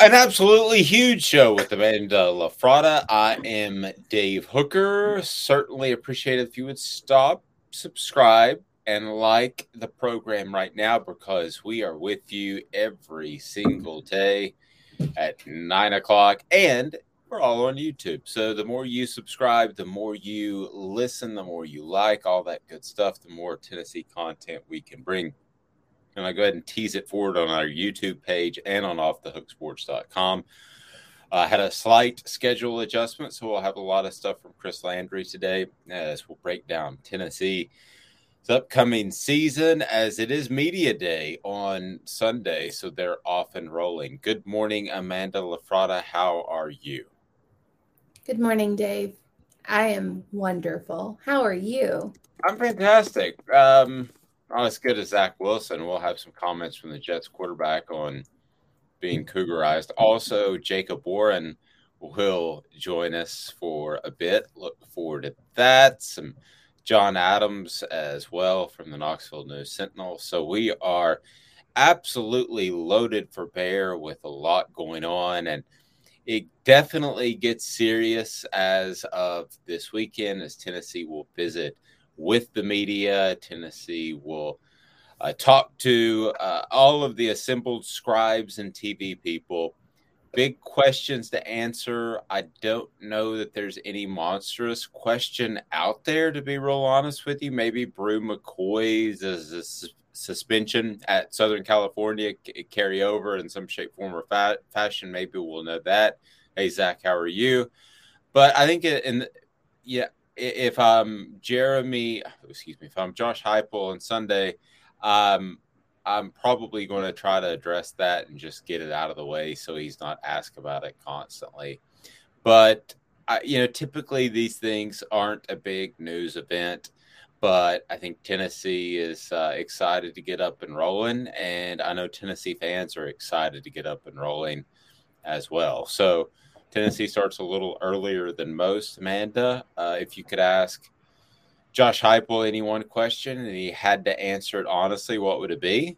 An absolutely huge show with Amanda LaFratta. I am Dave Hooker. Certainly appreciate if you would stop, subscribe, and like the program right now because we are with you every single day at nine o'clock and we're all on YouTube. So the more you subscribe, the more you listen, the more you like all that good stuff, the more Tennessee content we can bring and I go ahead and tease it forward on our YouTube page and on offthehooksports.com. I uh, had a slight schedule adjustment, so we'll have a lot of stuff from Chris Landry today as we'll break down Tennessee's upcoming season as it is media day on Sunday, so they're off and rolling. Good morning, Amanda LaFratta. How are you? Good morning, Dave. I am wonderful. How are you? I'm fantastic. Um, not as good as Zach Wilson. We'll have some comments from the Jets quarterback on being cougarized. Also, Jacob Warren will join us for a bit. Look forward to that. Some John Adams as well from the Knoxville News Sentinel. So we are absolutely loaded for bear with a lot going on and it definitely gets serious as of this weekend as Tennessee will visit with the media. Tennessee will uh, talk to uh, all of the assembled scribes and TV people. Big questions to answer. I don't know that there's any monstrous question out there, to be real honest with you. Maybe Bru McCoy's a suspension at Southern California carry over in some shape, form, or fa- fashion. Maybe we'll know that. Hey, Zach, how are you? But I think in yeah, if I'm Jeremy, excuse me, if I'm Josh Heupel on Sunday, um, I'm probably going to try to address that and just get it out of the way so he's not asked about it constantly. But I, you know, typically these things aren't a big news event, but I think Tennessee is uh, excited to get up and rolling, and I know Tennessee fans are excited to get up and rolling as well. So Tennessee starts a little earlier than most. Amanda, uh, if you could ask Josh Heupel any one question and he had to answer it honestly, what would it be?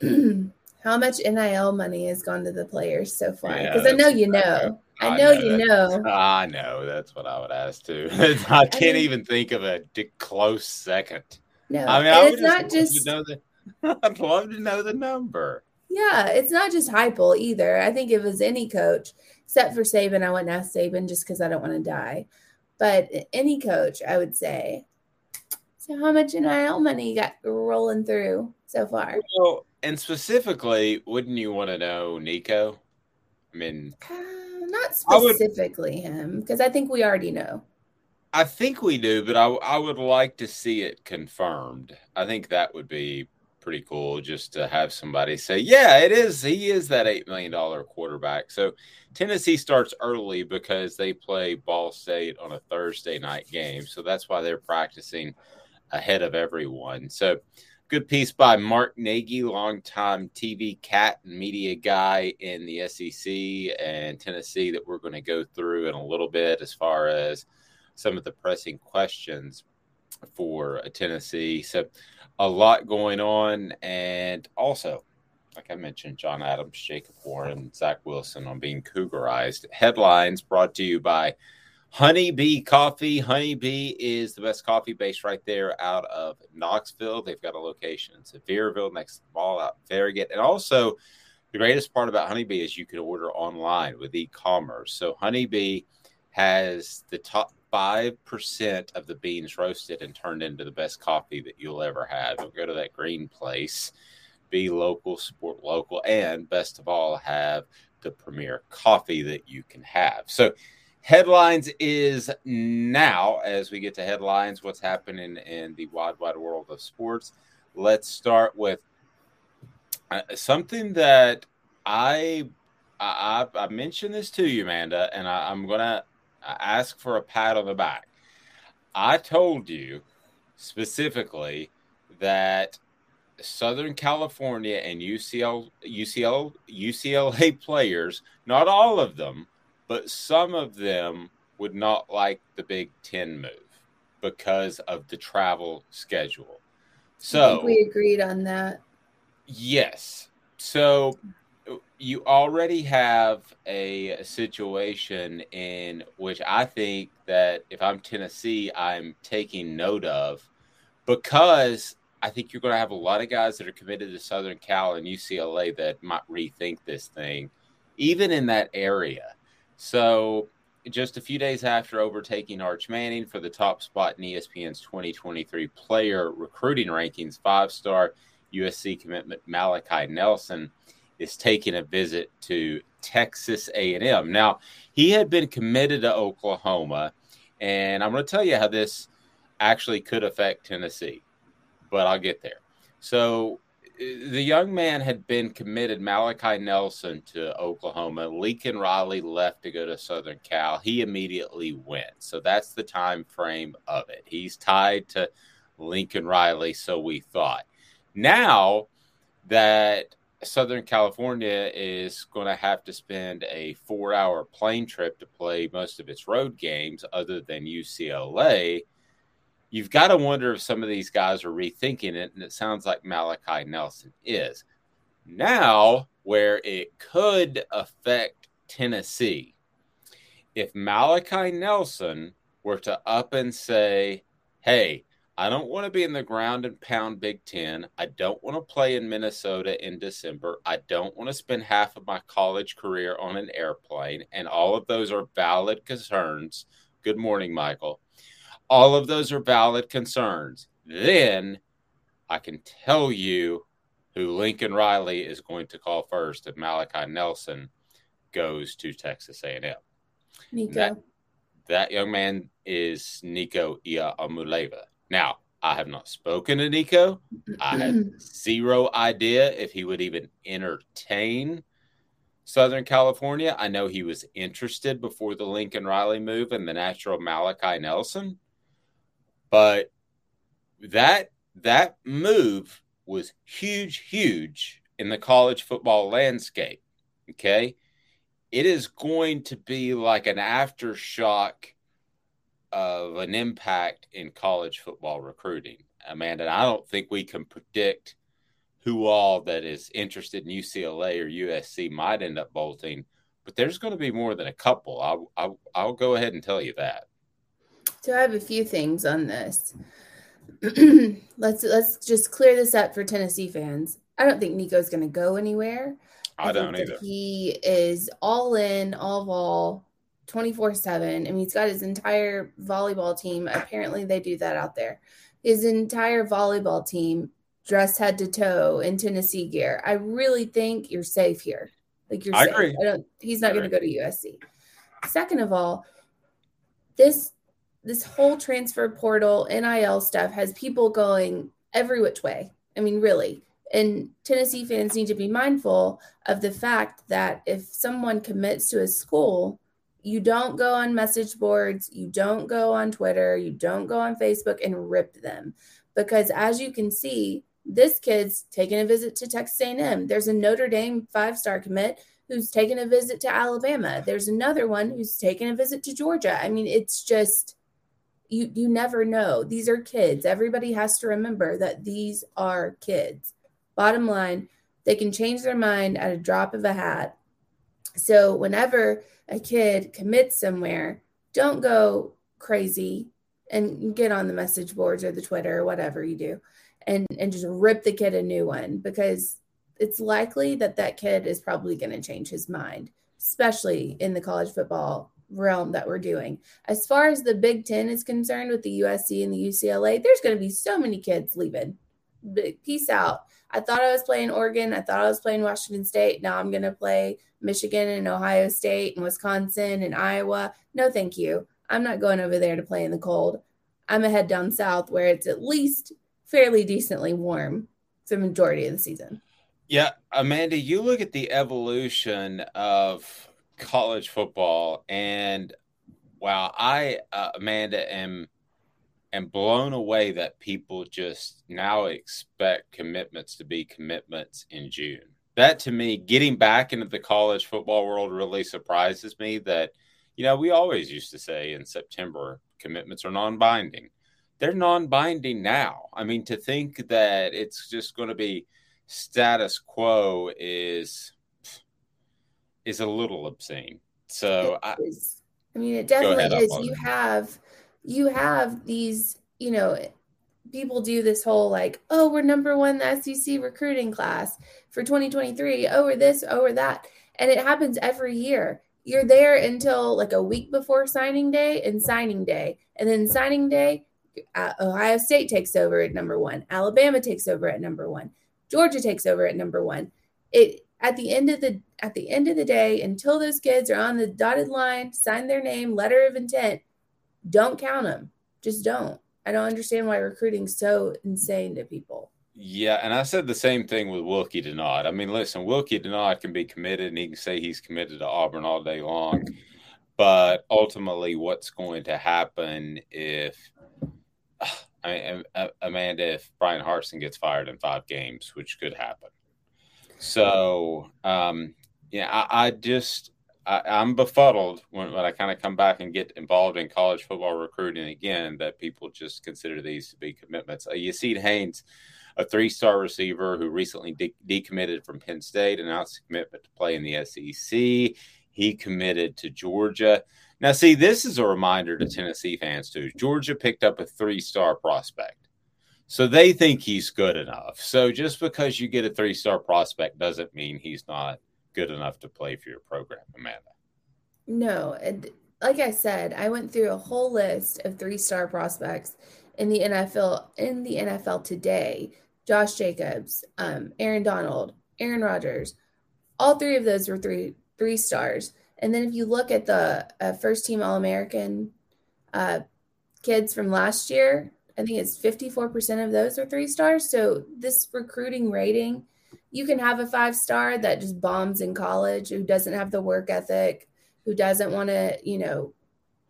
How much NIL money has gone to the players so far? Because yeah, I know you know. I, I know, know you know. I know. That's what I would ask too. I can't I mean, even think of a close second. No, I mean, I it's not just. The, I'd love to know the number. Yeah, it's not just Heupel either. I think it was any coach, except for Saban, I wouldn't ask Saban just because I don't want to die. But any coach, I would say, So how much NIL money you got rolling through so far? Well, and specifically, wouldn't you want to know Nico? I mean, uh, not specifically would, him, because I think we already know. I think we do, but I, I would like to see it confirmed. I think that would be pretty cool just to have somebody say, yeah, it is. He is that $8 million quarterback. So Tennessee starts early because they play Ball State on a Thursday night game. So that's why they're practicing ahead of everyone. So good piece by Mark Nagy, longtime TV cat and media guy in the SEC and Tennessee that we're going to go through in a little bit as far as some of the pressing questions for Tennessee. So a lot going on. And also, like I mentioned, John Adams, Jacob Warren, Zach Wilson on being cougarized. Headlines brought to you by Honeybee Coffee. Honeybee is the best coffee base right there out of Knoxville. They've got a location in Sevierville next to the mall out Farragut. And also, the greatest part about Honeybee is you can order online with e commerce. So, Honeybee has the top 5% of the beans roasted and turned into the best coffee that you'll ever have. Go to that green place, be local, support local, and best of all, have the premier coffee that you can have. So, Headlines is now, as we get to headlines, what's happening in the wide, wide world of sports. Let's start with uh, something that I, I I mentioned this to you, Amanda, and I, I'm gonna ask for a pat on the back. I told you specifically that Southern California and UCL, UCL, UCLA players, not all of them, but some of them would not like the Big Ten move because of the travel schedule. So we agreed on that. Yes. So you already have a situation in which I think that if I'm Tennessee, I'm taking note of because I think you're going to have a lot of guys that are committed to Southern Cal and UCLA that might rethink this thing, even in that area. So, just a few days after overtaking Arch Manning for the top spot in ESPN's 2023 player recruiting rankings, five star USC commitment Malachi Nelson is taking a visit to Texas A&M. Now, he had been committed to Oklahoma, and I'm going to tell you how this actually could affect Tennessee, but I'll get there. So, the young man had been committed, Malachi Nelson, to Oklahoma. Lincoln Riley left to go to Southern Cal. He immediately went. So that's the time frame of it. He's tied to Lincoln Riley, so we thought. Now that Southern California is going to have to spend a four hour plane trip to play most of its road games, other than UCLA you've got to wonder if some of these guys are rethinking it. And it sounds like Malachi Nelson is. Now, where it could affect Tennessee, if Malachi Nelson were to up and say, hey, I don't want to be in the ground and pound Big Ten. I don't want to play in Minnesota in December. I don't want to spend half of my college career on an airplane. And all of those are valid concerns. Good morning, Michael all of those are valid concerns, then I can tell you who Lincoln Riley is going to call first if Malachi Nelson goes to Texas A&M. Nico. That, that young man is Nico Iamaleava. Now, I have not spoken to Nico. I had mm-hmm. zero idea if he would even entertain Southern California. I know he was interested before the Lincoln Riley move and the natural Malachi Nelson. But that that move was huge, huge in the college football landscape. Okay. It is going to be like an aftershock of an impact in college football recruiting. Amanda, I don't think we can predict who all that is interested in UCLA or USC might end up bolting, but there's going to be more than a couple. I'll, I'll, I'll go ahead and tell you that. So I have a few things on this. let's let's just clear this up for Tennessee fans. I don't think Nico's going to go anywhere. I, I don't either. He is all in, all of all 24 7. I mean, he's got his entire volleyball team. Apparently, they do that out there. His entire volleyball team dressed head to toe in Tennessee gear. I really think you're safe here. Like you're I safe. agree. I don't he's not going to go to USC. Second of all, this this whole transfer portal NIL stuff has people going every which way. I mean, really. And Tennessee fans need to be mindful of the fact that if someone commits to a school, you don't go on message boards, you don't go on Twitter, you don't go on Facebook and rip them. Because as you can see, this kid's taking a visit to Texas A&M. There's a Notre Dame five-star commit who's taking a visit to Alabama. There's another one who's taking a visit to Georgia. I mean, it's just you you never know. These are kids. Everybody has to remember that these are kids. Bottom line, they can change their mind at a drop of a hat. So whenever a kid commits somewhere, don't go crazy and get on the message boards or the Twitter or whatever you do and and just rip the kid a new one because it's likely that that kid is probably going to change his mind, especially in the college football realm that we're doing. As far as the Big Ten is concerned with the USC and the UCLA, there's going to be so many kids leaving. Peace out. I thought I was playing Oregon. I thought I was playing Washington State. Now I'm going to play Michigan and Ohio State and Wisconsin and Iowa. No, thank you. I'm not going over there to play in the cold. I'm a head down south where it's at least fairly decently warm for the majority of the season. Yeah, Amanda, you look at the evolution of college football, and wow, I, uh, Amanda, am am blown away that people just now expect commitments to be commitments in June. That to me, getting back into the college football world really surprises me. That you know, we always used to say in September commitments are non-binding. They're non-binding now. I mean, to think that it's just going to be status quo is is a little obscene. So I. I mean, it definitely ahead, is. You have, you have these, you know, people do this whole like, oh, we're number one the SEC recruiting class for 2023. Oh, or this, oh, or that, and it happens every year. You're there until like a week before signing day and signing day, and then signing day, uh, Ohio State takes over at number one. Alabama takes over at number one. Georgia takes over at number one. It at the end of the at the end of the day, until those kids are on the dotted line, sign their name, letter of intent, don't count them. Just don't. I don't understand why recruiting's so insane to people. yeah, and I said the same thing with Wilkie Denard. I mean, listen, Wilkie Denard can be committed, and he can say he's committed to Auburn all day long, but ultimately, what's going to happen if I mean, uh, Amanda, if Bryan Harsin gets fired in five games, which could happen. So, um, yeah, I, I just I, I'm befuddled when, when I kind of come back and get involved in college football recruiting again that people just consider these to be commitments. Uh, Yazeed Haynes, a three-star receiver who recently de- decommitted from Penn State, announced commitment to play in the SEC. He committed to Georgia. Now, see, this is a reminder to Tennessee fans too. Georgia picked up a three-star prospect. So they think he's good enough. So just because you get a three star prospect doesn't mean he's not good enough to play for your program, Amanda. No, and like I said, I went through a whole list of three-star prospects in the NFL in the NFL today. Josh Jacobs, um, Aaron Donald, Aaron Rodgers, all three of those were three three stars. And then if you look at the uh, first team All American uh, kids from last year, I think it's 54% of those are three stars. So this recruiting rating, you can have a five star that just bombs in college, who doesn't have the work ethic, who doesn't want to, you know,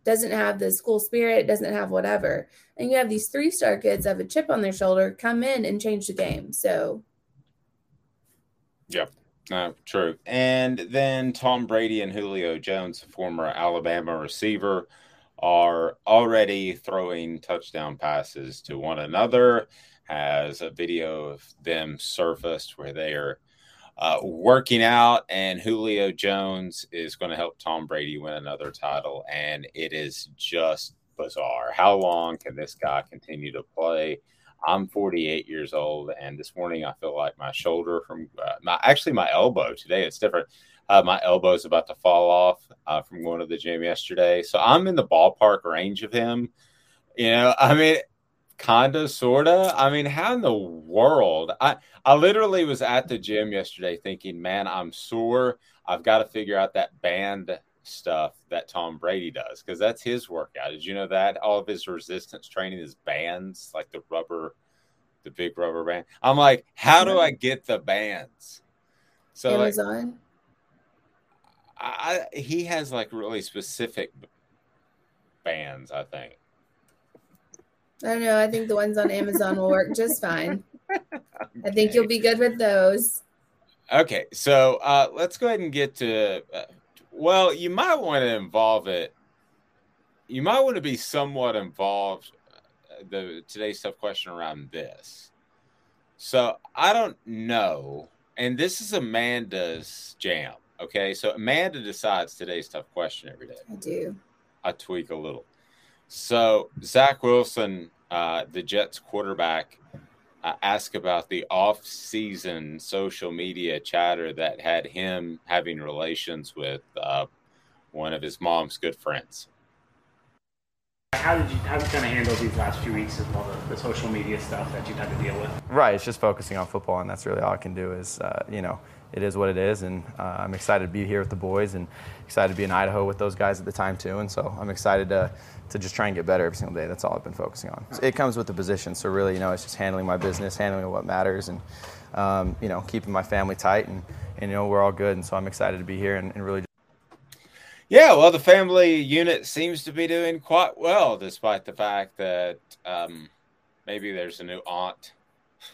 doesn't have the school spirit, doesn't have whatever. And you have these three star kids that have a chip on their shoulder come in and change the game. So yeah, No, true. And then Tom Brady and Julio Jones, former Alabama receiver, are already throwing touchdown passes to one another. Has a video of them surfaced where they are uh, working out, and Julio Jones is going to help Tom Brady win another title. And it is just bizarre. How long can this guy continue to play? I'm 48 years old, and this morning I feel like my shoulder from uh, my actually my elbow today it's different. Uh, my elbow's about to fall off uh, from going to the gym yesterday. So I'm in the ballpark range of him. You know, I mean, kinda, sorta. I mean, how in the world? I I literally was at the gym yesterday thinking, man, I'm sore. I've got to figure out that band stuff that Tom Brady does because that's his workout. Did you know that all of his resistance training is bands, like the rubber, the big rubber band? I'm like, how do I get the bands? So Amazon. Like, I, he has like really specific bands, I think. I don't know. I think the ones on Amazon will work just fine. okay. I think you'll be good with those. Okay, so uh, let's go ahead and get to. Uh, well, you might want to involve it. You might want to be somewhat involved. Uh, the today's tough question around this. So I don't know, and this is Amanda's jam. Okay, so Amanda decides today's tough question every day. I do. I tweak a little. So Zach Wilson, uh, the Jets quarterback, uh, asked about the off-season social media chatter that had him having relations with uh, one of his mom's good friends. How did you how did you kind of handle these last few weeks of all the, the social media stuff that you've had to deal with? Right, it's just focusing on football, and that's really all I can do. Is uh, you know it is what it is, and uh, I'm excited to be here with the boys, and excited to be in Idaho with those guys at the time too, and so I'm excited to to just try and get better every single day. That's all I've been focusing on. It comes with the position, so really, you know, it's just handling my business, handling what matters, and um, you know, keeping my family tight, and, and you know, we're all good, and so I'm excited to be here and, and really. Yeah, well, the family unit seems to be doing quite well, despite the fact that um, maybe there's a new aunt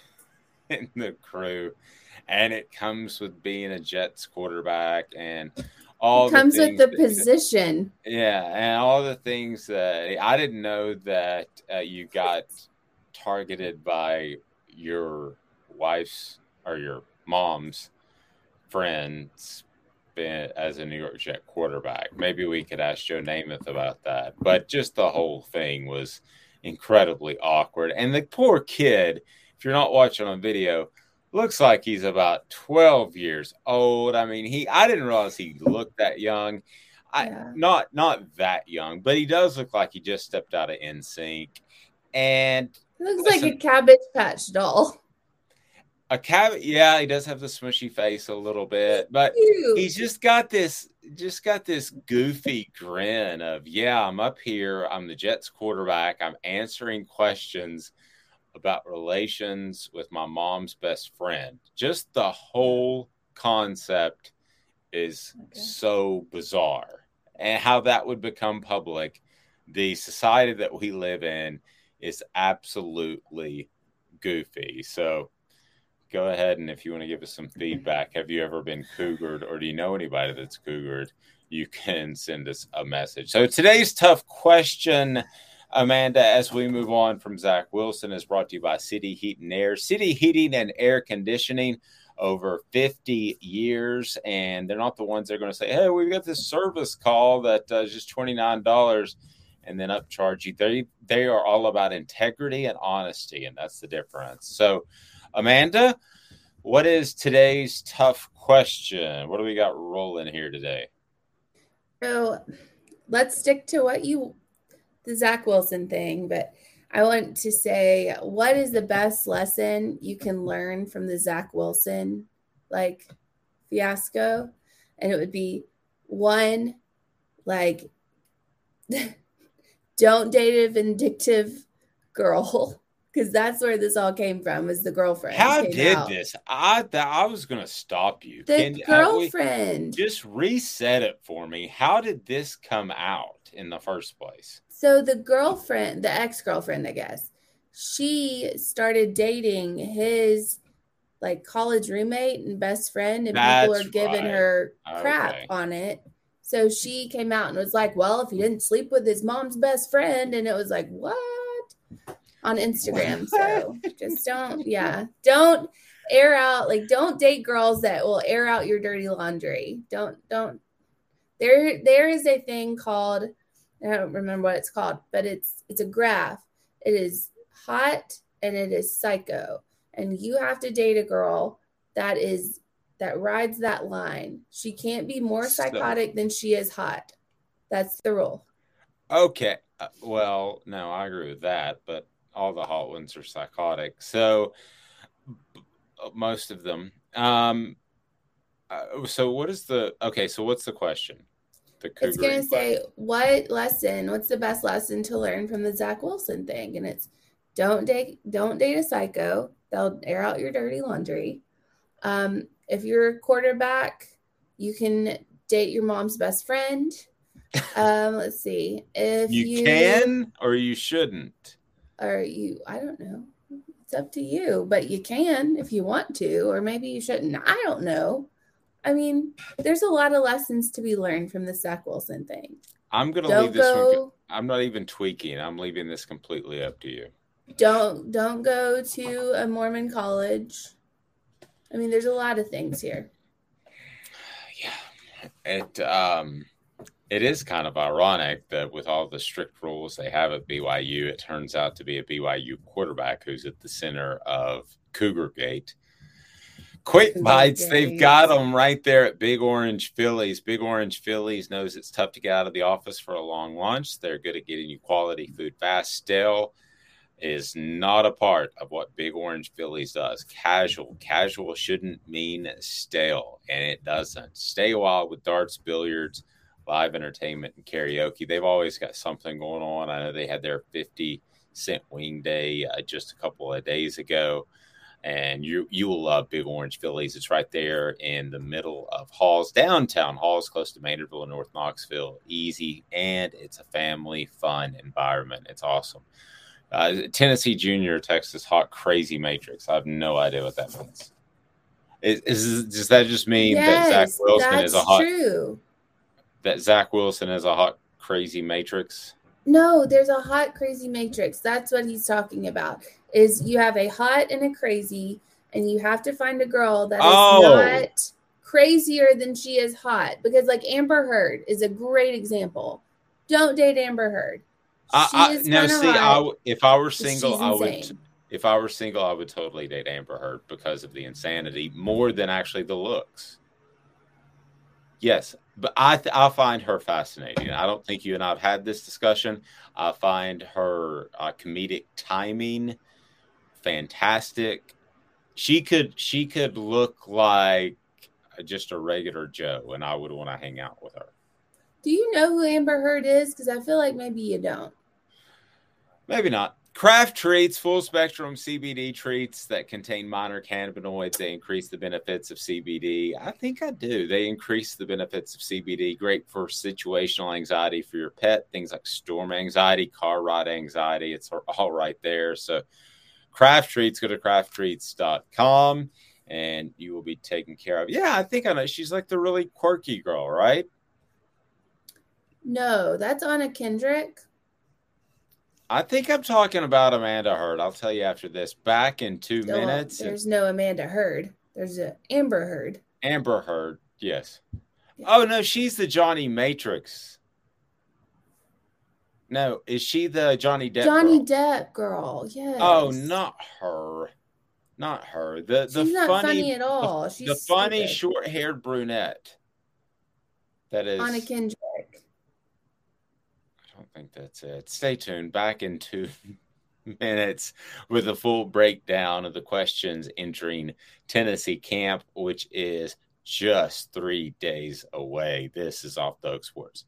in the crew and it comes with being a Jets quarterback and all it comes the with the that, position. Yeah, and all the things that I didn't know that uh, you got targeted by your wife's or your mom's friends as a New York Jet quarterback. Maybe we could ask Joe Namath about that. But just the whole thing was incredibly awkward. And the poor kid, if you're not watching on video, looks like he's about 12 years old. I mean, he I didn't realize he looked that young. I yeah. not not that young, but he does look like he just stepped out of NSYNC. And he looks listen, like a cabbage patch doll. A cabbage, yeah, he does have the smushy face a little bit, but he's just got this just got this goofy grin of, yeah, I'm up here, I'm the Jets quarterback, I'm answering questions about relations with my mom's best friend. Just the whole concept is okay. so bizarre. And how that would become public, the society that we live in is absolutely goofy. So go ahead and if you want to give us some feedback, have you ever been cougared or do you know anybody that's cougared? You can send us a message. So today's tough question Amanda, as we move on from Zach Wilson, is brought to you by City Heat and Air. City Heating and Air Conditioning over 50 years. And they're not the ones that are going to say, hey, we've got this service call that uh, is just $29 and then upcharge you. They, they are all about integrity and honesty, and that's the difference. So, Amanda, what is today's tough question? What do we got rolling here today? So let's stick to what you the Zach Wilson thing, but I want to say, what is the best lesson you can learn from the Zach Wilson like fiasco? And it would be one, like, don't date a vindictive girl because that's where this all came from was the girlfriend how did out. this? I th- i was gonna stop you. The Can, girlfriend. just reset it for me? How did this come out in the first place so the girlfriend the ex-girlfriend i guess she started dating his like college roommate and best friend and that's people are giving right. her crap okay. on it so she came out and was like well if he didn't sleep with his mom's best friend and it was like what on Instagram. So just don't, yeah, don't air out like don't date girls that will air out your dirty laundry. Don't don't. There there is a thing called I don't remember what it's called, but it's it's a graph. It is hot and it is psycho, and you have to date a girl that is that rides that line. She can't be more psychotic than she is hot. That's the rule. Okay. Uh, well, no, I agree with that, but all the hot ones are psychotic. So most of them. Um, uh, so what is the okay? So what's the question? The it's going to say what lesson? What's the best lesson to learn from the Zach Wilson thing? And it's don't date don't date a psycho. They'll air out your dirty laundry. Um, if you're a quarterback, you can date your mom's best friend. Um, let's see. If you, you can or you shouldn't. Or you I don't know. It's up to you, but you can if you want to, or maybe you shouldn't. I don't know. I mean, there's a lot of lessons to be learned from the Zach Wilson thing. I'm gonna don't leave this go, one. I'm not even tweaking. I'm leaving this completely up to you. Don't don't go to a Mormon college. I mean, there's a lot of things here. Yeah, it um, it is kind of ironic that with all the strict rules they have at BYU, it turns out to be a BYU quarterback who's at the center of Cougar Gate Quick bites, they've got them right there at Big Orange Phillies. Big Orange Phillies knows it's tough to get out of the office for a long lunch. They're good at getting you quality food fast. Stale is not a part of what Big Orange Phillies does. Casual. Casual shouldn't mean stale, and it doesn't. Stay wild with darts, billiards, live entertainment, and karaoke. They've always got something going on. I know they had their 50 cent wing day uh, just a couple of days ago and you you will love Big Orange Phillies. It's right there in the middle of Halls, downtown Halls, close to Maynardville and North Knoxville. Easy, and it's a family fun environment. It's awesome. Uh, Tennessee Junior, Texas Hot Crazy Matrix. I have no idea what that means. Is, is does that just mean yes, that Zach Wilson is a hot? True. That Zach Wilson is a hot crazy matrix. No, there's a hot crazy matrix. That's what he's talking about is you have a hot and a crazy, and you have to find a girl that is oh. not crazier than she is hot. Because like Amber Heard is a great example. Don't date Amber Heard. I, I, now see, I, if I were single, I would. If I were single, I would totally date Amber Heard because of the insanity more than actually the looks. Yes, but I th- I find her fascinating. I don't think you and I have had this discussion. I find her uh, comedic timing fantastic. She could she could look like just a regular Joe, and I would want to hang out with her. Do you know who Amber Heard is? Because I feel like maybe you don't. Maybe not. Craft treats, full spectrum CBD treats that contain minor cannabinoids. They increase the benefits of CBD. I think I do. They increase the benefits of CBD. Great for situational anxiety for your pet, things like storm anxiety, car ride anxiety. It's all right there. So craft treats, go to crafttreats.com and you will be taken care of. Yeah, I think I know. She's like the really quirky girl, right? No, that's Anna Kendrick. I think I'm talking about Amanda Heard. I'll tell you after this. Back in two oh, minutes. There's no Amanda Heard. There's a Amber Heard. Amber Heard, yes. Yeah. Oh no, she's the Johnny Matrix. No, is she the Johnny Depp? Johnny girl? Depp girl. Yes. Oh, not her. Not her. The the She's funny, not funny at all. She's the funny short haired brunette. That is Anna Kendrick. I think that's it. Stay tuned. Back in two minutes with a full breakdown of the questions entering Tennessee camp, which is just three days away. This is off the hook sports.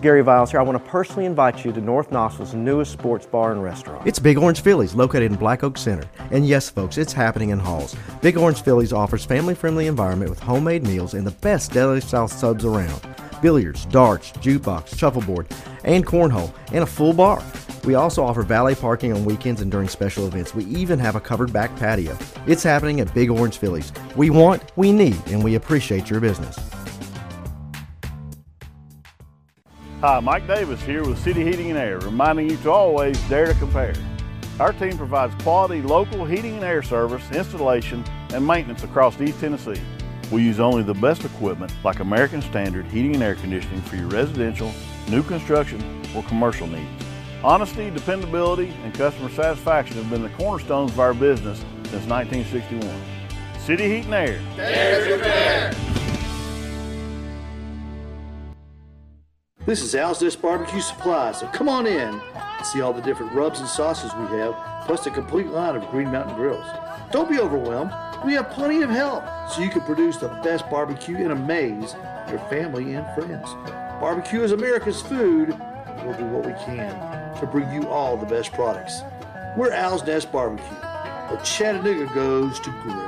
Gary Viles here. I want to personally invite you to North Knoxville's newest sports bar and restaurant. It's Big Orange Phillies, located in Black Oak Center. And yes, folks, it's happening in Halls. Big Orange Phillies offers family-friendly environment with homemade meals and the best deli-style subs around. Billiards, darts, jukebox, shuffleboard, and cornhole, and a full bar. We also offer valet parking on weekends and during special events. We even have a covered back patio. It's happening at Big Orange Phillies. We want, we need, and we appreciate your business. Hi, Mike Davis here with City Heating and Air, reminding you to always dare to compare. Our team provides quality local heating and air service, installation, and maintenance across East Tennessee. We use only the best equipment like American Standard heating and air conditioning for your residential, new construction, or commercial needs. Honesty, dependability, and customer satisfaction have been the cornerstones of our business since 1961. City Heat and Air. Dare compare. This is Al's Dish Barbecue Supply, so come on in and see all the different rubs and sauces we have, plus a complete line of Green Mountain grills. Don't be overwhelmed. We have plenty of help so you can produce the best barbecue and amaze your family and friends. Barbecue is America's food. We'll do what we can to bring you all the best products. We're Al's Nest Barbecue, where Chattanooga goes to grill.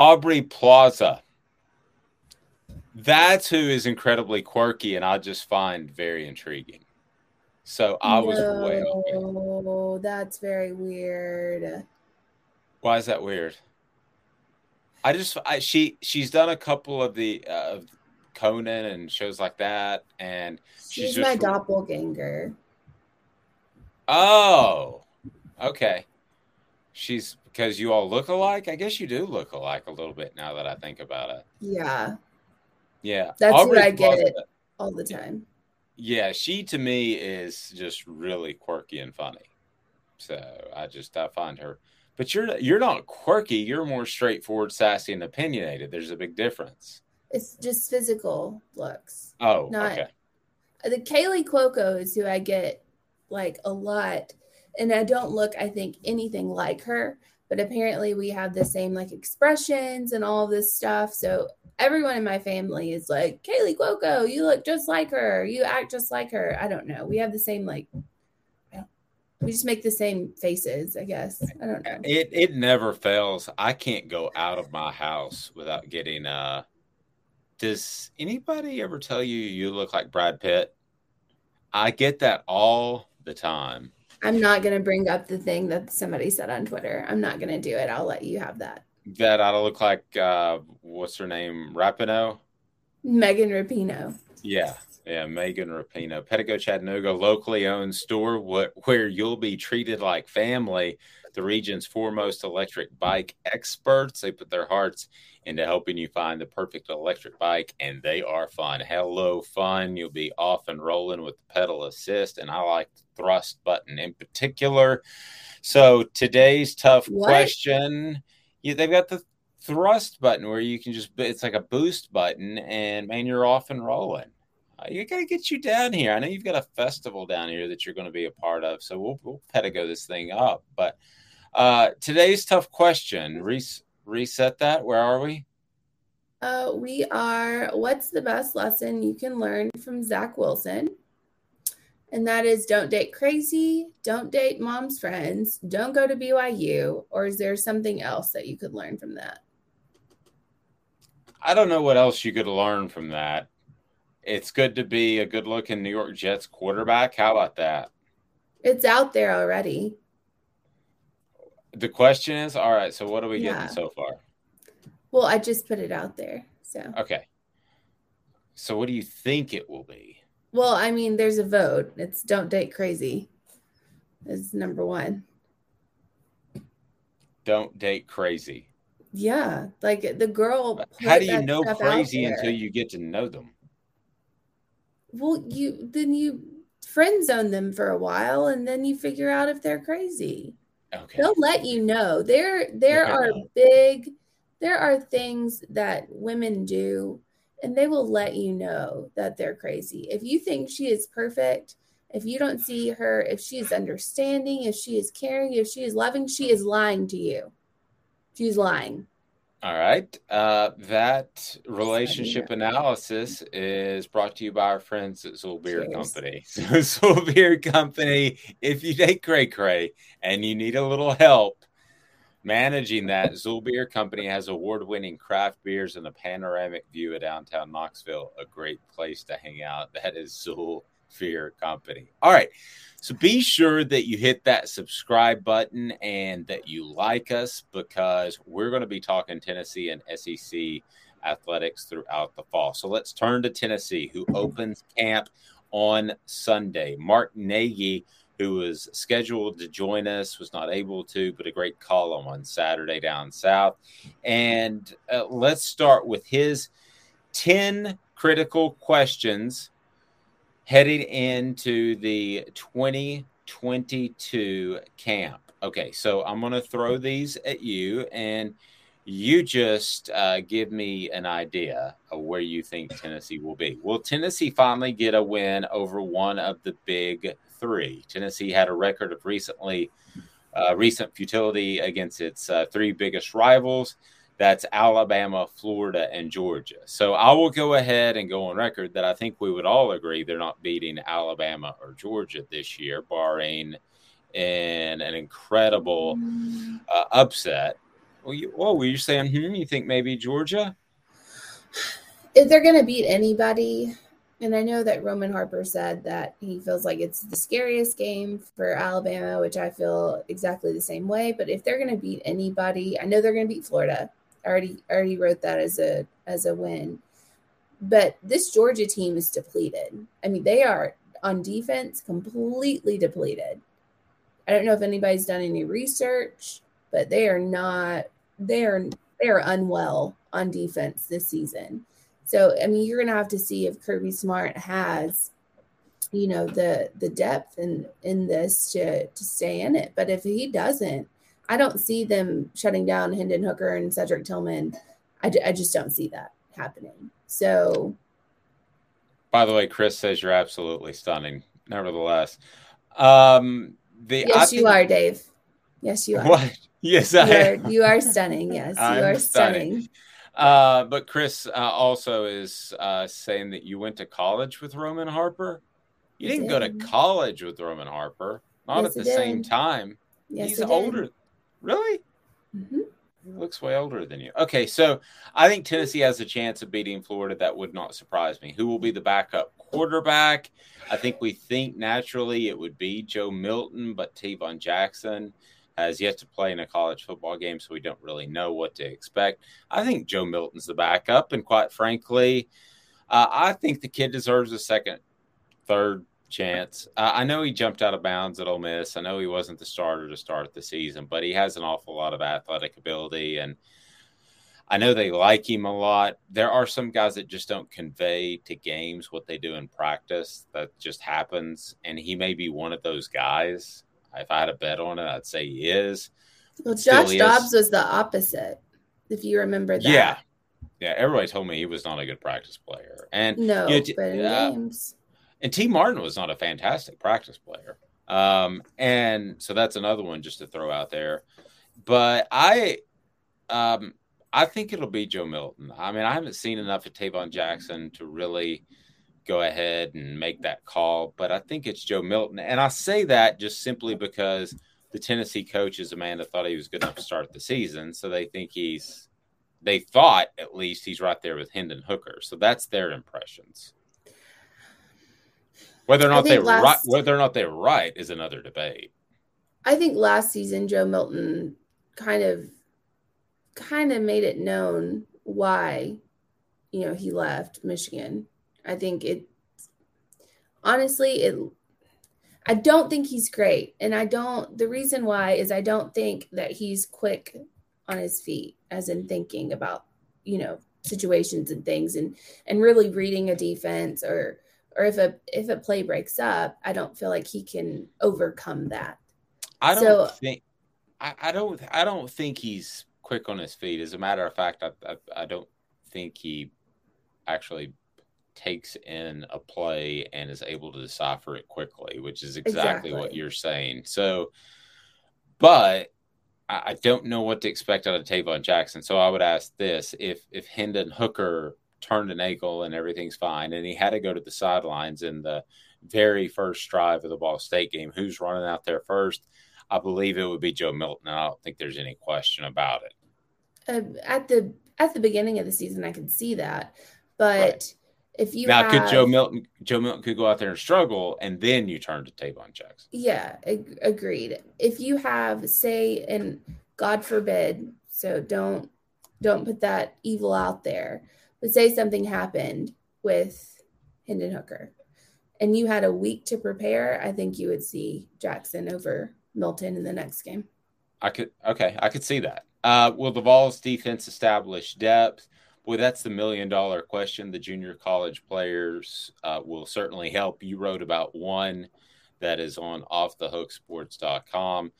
Aubrey Plaza. That's who is incredibly quirky and I just find very intriguing. So I was no, way off. Oh, that's very weird. Why is that weird? I just I, she she's done a couple of the uh, of Conan and shows like that, and She's, she's, my just doppelganger. oh okay. She's because you all look alike. I guess you do look alike a little bit now that I think about it. Yeah, Yeah, that's Aubrey what I get it all the time. Yeah, she to me is just really quirky and funny. So I just I find her. But you're you're not quirky. You're more straightforward, sassy, and opinionated. There's a big difference. It's just physical looks. Oh, Not- okay. The Kaley Cuoco is who I get like a lot, and I don't look, I think, anything like her. But apparently, we have the same like expressions and all this stuff. So everyone in my family is like, Kaley Cuoco, you look just like her. You act just like her. I don't know. We have the same like. We just make the same faces, I guess. I don't know. It it never fails. I can't go out of my house without getting uh does anybody ever tell you you look like Brad Pitt? I get that all the time. I'm not going to bring up the thing that somebody said on Twitter. I'm not going to do it. I'll let you have that. That I look like uh what's her name? Rapinoe? Megan Rapinoe. Yeah, yeah, Megan Rapinoe, Pedego Chattanooga, locally owned store wh- where you'll be treated like family. The region's foremost electric bike experts. They put their hearts into helping you find the perfect electric bike, and they are fun. Hello, fun. You'll be off and rolling with the pedal assist, and I like the thrust button in particular. So today's tough What? question. Yeah, they've got the thrust button where you can just it's like a boost button and man you're off and rolling uh, you got to get you down here i know you've got a festival down here that you're going to be a part of so we'll, we'll pedego this thing up but uh today's tough question Res- reset that where are we Uh, we are. What's the best lesson you can learn from Zach Wilson? And that is don't date crazy, don't date mom's friends, don't go to BYU. Or is there something else that you could learn from that? i don't know what else you could learn from that it's good to be a good looking new york jets quarterback how about that It's out there already. The question is all right so what are we Yeah. getting so far Well, I just put it out there. So, okay so what do you think it will be well, I mean, there's a vote. It's don't date crazy, is number one. don't date crazy Yeah, like the girl. How do you know crazy until you get to know them? Well, you then you friend zone them for a while, and then you figure out if they're crazy. Okay. They'll let you know. There, there Okay. are big, there are things that women do, and they will let you know that they're crazy. If you think she is perfect, if you don't see her, if she is understanding, if she is caring, if she is loving, she is lying to you. She's lying. All right. Uh, that relationship analysis is brought to you by our friends at Xul Beer Cheers. Company. So, Xul Beer Company, if you date cray cray and you need a little help managing that, Xul Beer Company has award winning craft beers and a panoramic view of downtown Knoxville. A great place to hang out. That is Xul Fear Company. All right. So be sure that you hit that subscribe button and that you like us because we're going to be talking Tennessee and SEC athletics throughout the fall. So let's turn to Tennessee, who opens camp on Sunday. Mark Nagy, who was scheduled to join us, was not able to, but a great column on Saturday down south. And uh, let's start with his 10 critical questions heading into the 2022 camp. Okay, so I'm going to throw these at you, and you just uh, give me an idea of where you think Tennessee will be. Will Tennessee finally get a win over one of the big three? Tennessee had a record of recently uh, recent futility against its uh, three biggest rivals. That's Alabama, Florida, and Georgia. So I will go ahead and go on record that I think we would all agree they're not beating Alabama or Georgia this year, barring in an incredible uh, upset. Well, you, whoa, were you saying, hmm, you think maybe Georgia? If they're going to beat anybody, and I know that Roman Harper said that he feels like it's the scariest game for Alabama, which I feel exactly the same way. But if they're going to beat anybody, I know they're going to beat Florida already already wrote that as a as a win. But this Georgia team is depleted. I mean, they are on defense completely depleted. I don't know if anybody's done any research, but they are not they are they are unwell on defense this season. So I mean, you're gonna have to see if Kirby Smart has, you know, the the depth in in this to to stay in it. But if he doesn't, I don't see them shutting down Hendon Hooker and Cedric Tillman. I, I just don't see that happening. So, by the way, Chris says you're absolutely stunning. Nevertheless, um, the yes, think, you are, Dave. Yes, you are. What? Yes, I you are, you are stunning. Yes, you I'm are stunning. stunning. Uh, but Chris uh, also is uh, saying that you went to college with Roman Harper. You didn't did. go to college with Roman Harper, not yes, at the same time. Yes, He's older. Really? Mm-hmm. He looks way older than you. Okay, so I think Tennessee has a chance of beating Florida. That would not surprise me. Who will be the backup quarterback? I think we think naturally it would be Joe Milton, but Tayven Jackson has yet to play in a college football game, so we don't really know what to expect. I think Joe Milton's the backup, and quite frankly, uh, I think the kid deserves a second, third, chance. Uh, I know he jumped out of bounds at Ole Miss. I know he wasn't the starter to start the season, but he has an awful lot of athletic ability, and I know they like him a lot. There are some guys that just don't convey to games what they do in practice. That just happens, and he may be one of those guys. If I had a bet on it, I'd say he is. Well, Josh Dobbs was the opposite, if you remember that. Yeah, yeah. Everybody told me he was not a good practice player, and no, you know, but in uh, games and Tee Martin was not a fantastic practice player. Um, and so that's another one just to throw out there. But I, um, I think it'll be Joe Milton. I mean, I haven't seen enough of Tayven Jackson to really go ahead and make that call, but I think it's Joe Milton. And I say that just simply because the Tennessee coaches, Amanda, thought he was good enough to start the season. So they think he's, they thought at least he's right there with Hendon Hooker. So that's their impressions. Whether or not they're last, right, whether or not they're right is another debate. I think last season Joe Milton kind of kind of made it known why you know he left Michigan. I think it honestly it I don't think he's great and I don't the reason why is I don't think that he's quick on his feet as in thinking about you know situations and things and and really reading a defense or or if a if a play breaks up, I don't feel like he can overcome that. I don't so, think I, I, don't I don't think he's quick on his feet. As a matter of fact, I, I, I don't think he actually takes in a play and is able to decipher it quickly, which is exactly, exactly. what you're saying. So, but I, I don't know what to expect out of Tayven Jackson. So I would ask this: if if Hendon Hooker turned an ankle and everything's fine. And he had to go to the sidelines in the very first drive of the Ball State game. Who's running out there first? I believe it would be Joe Milton. I don't think there's any question about it. Uh, at the at the beginning of the season, I could see that, but right. If you now, have, could Joe Milton Joe Milton could go out there and struggle, and then you turn to Tayven Jackson. Yeah, ag- agreed. If you have, say, and God forbid, so don't don't put that evil out there, but say something happened with Hendon Hooker, and you had a week to prepare, I think you would see Jackson over Milton in the next game. I could okay, I could see that. Uh, will the Vols defense establish depth? Boy, that's the million dollar question. The junior college players uh, will certainly help. You wrote about one that is on offthehooksports.com.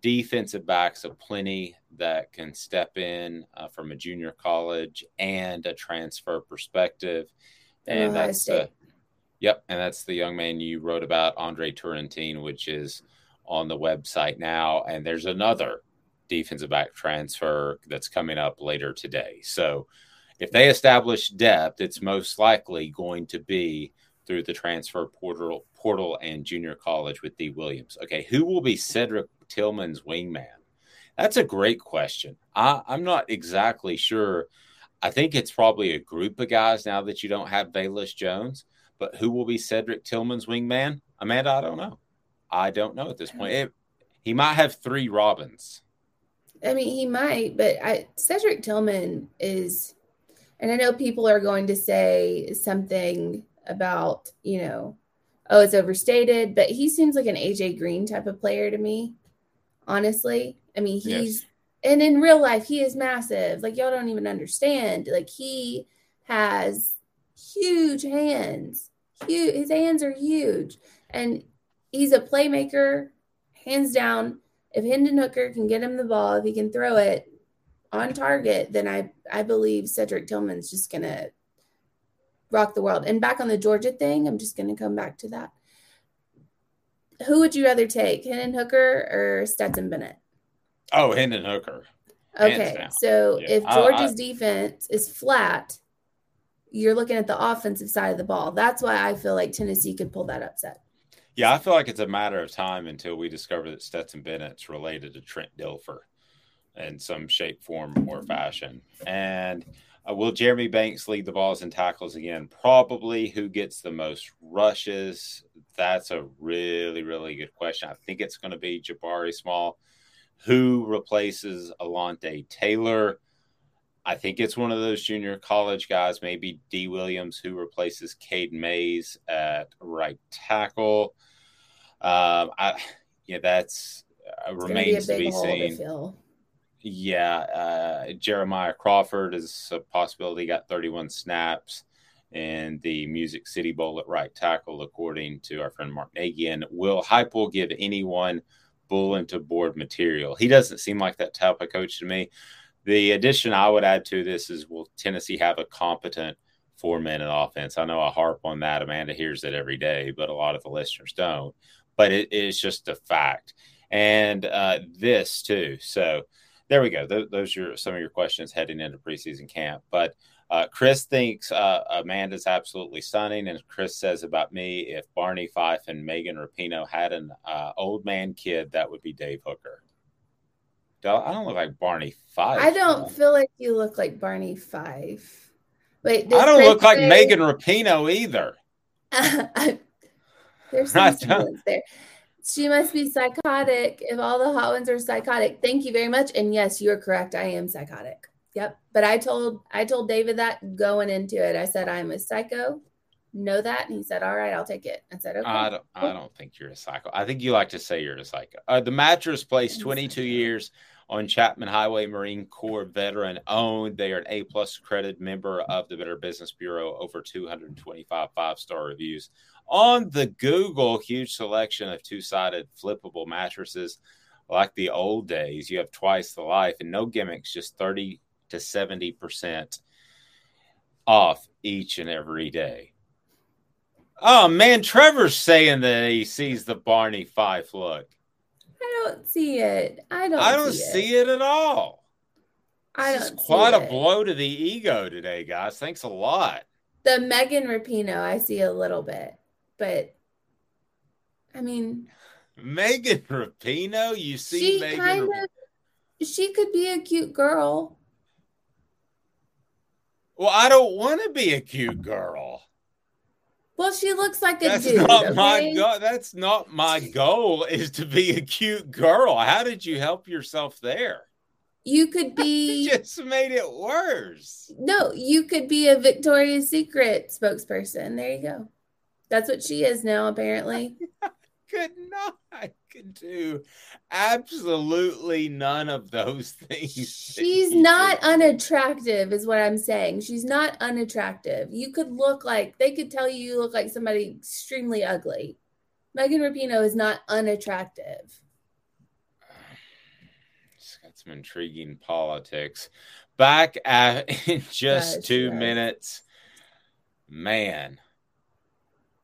Defensive backs of plenty that can step in uh, from a junior college and a transfer perspective. And Ohio that's State. uh, yep, and that's the young man you wrote about, Andre Turrentine, which is on the website now. And there's another defensive back transfer that's coming up later today. So if they establish depth, it's most likely going to be through the transfer portal portal and junior college with Dee Williams. Okay, who will be Cedric Tillman's wingman? That's a great question. I, I'm not exactly sure. I think it's probably a group of guys now that you don't have Velus Jones, but who will be Cedric Tillman's wingman? Amanda, I don't know. I don't know at this point. It, he might have three Robins. I mean, he might, but I, Cedric Tillman is, and I know people are going to say something about, you know, oh, it's overstated, but he seems like an AJ Green type of player to me, honestly. I mean, he's, Yes. and in real life, he is massive. Like, y'all don't even understand. Like, he has huge hands. Huge, his hands are huge. And he's a playmaker, hands down. If Hendon Hooker can get him the ball, if he can throw it on target, then I I believe Cedric Tillman's just gonna rock the world. And back on the Georgia thing, I'm just gonna come back to that. Who would you rather take, Hendon Hooker or Stetson Bennett? Oh, Hendon Hooker. Okay, so Yeah. if I- Georgia's I- defense is flat, you're looking at the offensive side of the ball. That's why I feel like Tennessee could pull that upset. Yeah, I feel like it's a matter of time until we discover that Stetson Bennett's related to Trent Dilfer in some shape, form, or fashion. And uh, will Jeremy Banks lead the Vols and tackles again? Probably. Who gets the most rushes? That's a really, really good question. I think it's going to be Jabari Small. Who replaces Alontae Taylor? I think it's one of those junior college guys, maybe Dee Williams, who replaces Cade Mays at right tackle. Um, I yeah, that's uh, be remains to be hole to seen. Yeah, uh, Jeremiah Crawford is a possibility. Got 31 snaps in the Music City Bowl at right tackle, according to our friend Mark Nagian. Will will give anyone bull into board material? He doesn't seem like that type of coach to me. The addition I would add to this is will Tennessee have a competent four minute offense? I know I harp on that. Amanda hears it every day, but a lot of the listeners don't. But it is just a fact. And uh, this too. So there we go. Th- those are some of your questions heading into preseason camp. But uh, Chris thinks uh, Amanda's absolutely stunning. And Chris says about me, if Barney Fife and Megan Rapinoe had an uh, old man kid, that would be Dave Hooker. I don't look like Barney Fife. I don't feel like you look like Barney Fife. Wait, I don't Chris look like say- Megan Rapinoe either. There's some semblance there. She must be psychotic. If all the hot ones are psychotic, thank you very much. And yes, you are correct. I am psychotic. Yep. But I told I told David that going into it. I said I'm a psycho. Know that, and he said, "All right, I'll take it." I said, "Okay." I don't. I don't think you're a psycho. I think you like to say you're a psycho. Uh, the mattress place, 22 years on Chapman Highway, Marine Corps veteran owned. They are an A plus accredited member of the Better Business Bureau. Over 225 five star reviews on the Google. Huge selection of two sided flippable mattresses, like the old days. You have twice the life and no gimmicks. Just 30 to 70 percent off each and every day. Oh man, Trevor's saying that he sees the Barney Fife look. I don't see it. I don't. I don't see, see it. it at all. I This don't. quite a it. blow to the ego today, guys. Thanks a lot. The Megan Rapinoe, I see a little bit, but I mean, Megan Rapinoe, you see she Megan kind Rap- of. She could be a cute girl. Well, I don't want to be a cute girl. Well, she looks like a That's dude. not my okay? goal. That's not my goal. Is to be a cute girl. How did you help yourself there? You could be You just made it worse. no, you could be a Victoria's Secret spokesperson. There you go. That's what she is now, apparently. Could not. Could do absolutely none of those things. She's not unattractive, is what I'm saying. She's not unattractive. You could look like they could tell you you look like somebody extremely ugly. Megan Rapinoe is not unattractive. It's got some intriguing politics. Back at in just two yes. minutes. Man.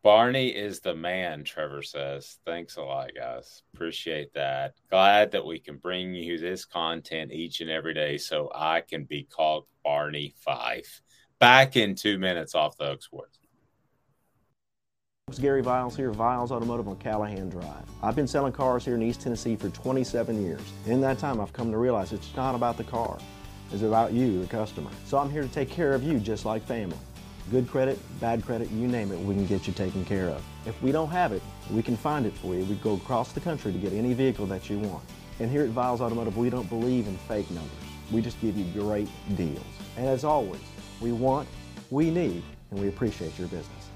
Barney is the man, Trevor says. Thanks a lot, guys. Appreciate that. Glad that we can bring you this content each and every day so I can be called Barney Fife. Back in two minutes off the Hook Sports. It's Gary Viles here, Viles Automotive on Callahan Drive. I've been selling cars here in East Tennessee for 27 years. In that time, I've come to realize it's not about the car. It's about you, the customer. So I'm here to take care of you just like family. Good credit, bad credit, you name it, we can get you taken care of. If we don't have it, we can find it for you. We go across the country to get any vehicle that you want. And here at Viles Automotive, we don't believe in fake numbers. We just give you great deals. And as always, we want, we need, and we appreciate your business.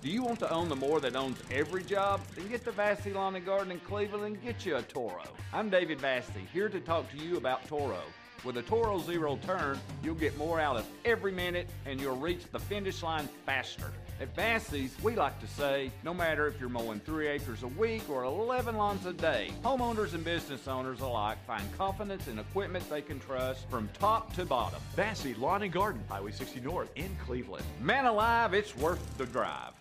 Do you want to own the more that owns every job? Then get to Vassy Lawn and Garden in Cleveland and get you a Toro. I'm David Vassy, here to talk to you about Toro. With a Toro Zero Turn, you'll get more out of every minute and you'll reach the finish line faster. At Vassy's, we like to say, no matter if you're mowing three acres a week or 11 lawns a day, homeowners and business owners alike find confidence in equipment they can trust from top to bottom. Vassy Lawn and Garden, Highway 60 North in Cleveland. Man alive, it's worth the drive.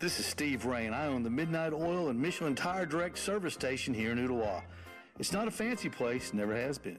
This is Steve Rain. I own the Midnight Oil and Michelin Tire Direct service station here in Ooltewah. It's not a fancy place, never has been,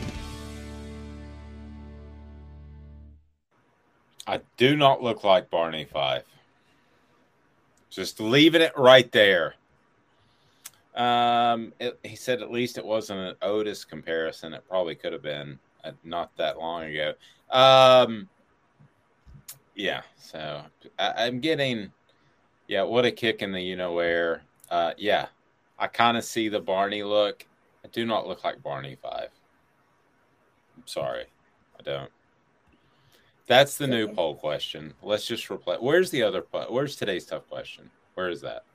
I do not look like Barney Fife. Just leaving it right there. Um, it, he said at least it wasn't an Otis comparison. It probably could have been uh, not that long ago. Um, yeah. So I, I'm getting, yeah. What a kick in the you know where. Uh, yeah. I kind of see the Barney look. I do not look like Barney Fife. I'm sorry, I don't. That's the new poll question. Let's just replay. Where's the other? Where's today's tough question? Where is that?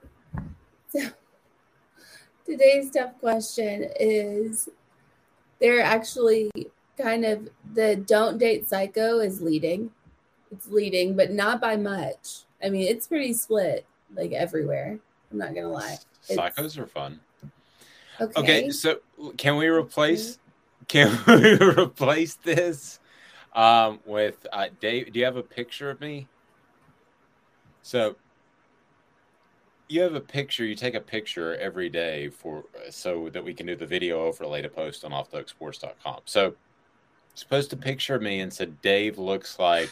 Today's tough question is they're actually kind of the don't date psycho is leading. It's leading, but not by much. I mean, it's pretty split like everywhere. I'm not gonna lie. It's- Psychos are fun. Okay. Okay, so can we replace? Mm-hmm. Can we replace this um, with uh, Dave? Do you have a picture of me? So you have a picture. You take a picture every day for so that we can do the video overlay to post on offthehooksports.com. So it's supposed to picture me and said Dave looks like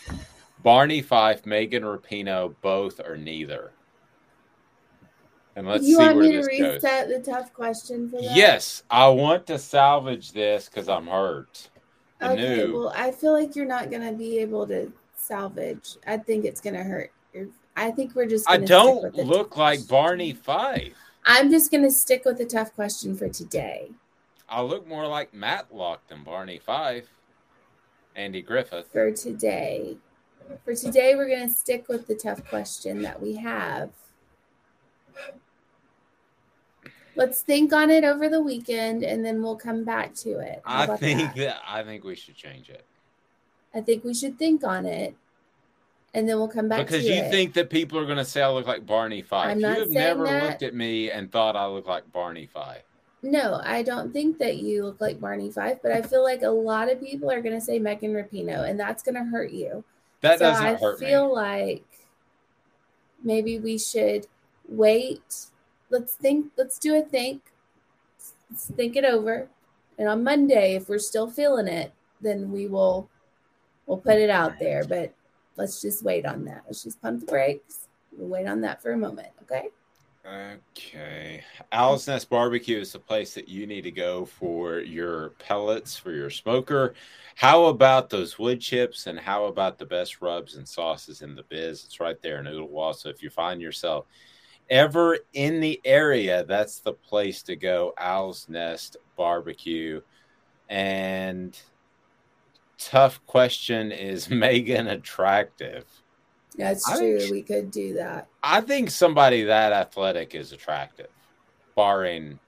Barney Fife, Megan Rapinoe, both or neither. And let's you see want where me to this goes. reset the tough question for that? Yes, I want to salvage this because I'm hurt. Okay. new. Well, I feel like you're not gonna be able to salvage. I think it's gonna hurt. I think we're just. I don't with the look like Barney Fife. I'm just gonna stick with the tough question for today. I look more like Matlock than Barney Fife. Andy Griffith. For today, For today, we're going to stick with the tough question that we have. Let's think on it over the weekend and then we'll come back to it. How I think that? that I think we should change it I think we should think on it and then we'll come back because you it. think that people are going to say I look like Barney Fife. I'm not you have never that. looked at me and thought I look like Barney Fife. No, I don't think that you look like Barney Fife, but I feel like a lot of people are going to say Megan Rapinoe, and that's going to hurt you. That so doesn't I hurt me. I feel like maybe we should wait. Let's think. Let's do a think. Let's think it over, and on Monday, if we're still feeling it, then we will we'll put it out there. But let's just wait on that. Let's just pump the brakes. We'll wait on that for a moment. Okay. Okay. Owl's Nest Barbecue is the place that you need to go for your pellets for your smoker. How about those wood chips and how about the best rubs and sauces in the biz? It's right there in Ooltewah. So if you find yourself ever in the area, that's the place to go. Owl's Nest Barbecue. And tough question is Megan attractive? That's I true. think- we could do that. I think somebody that athletic is attractive, barring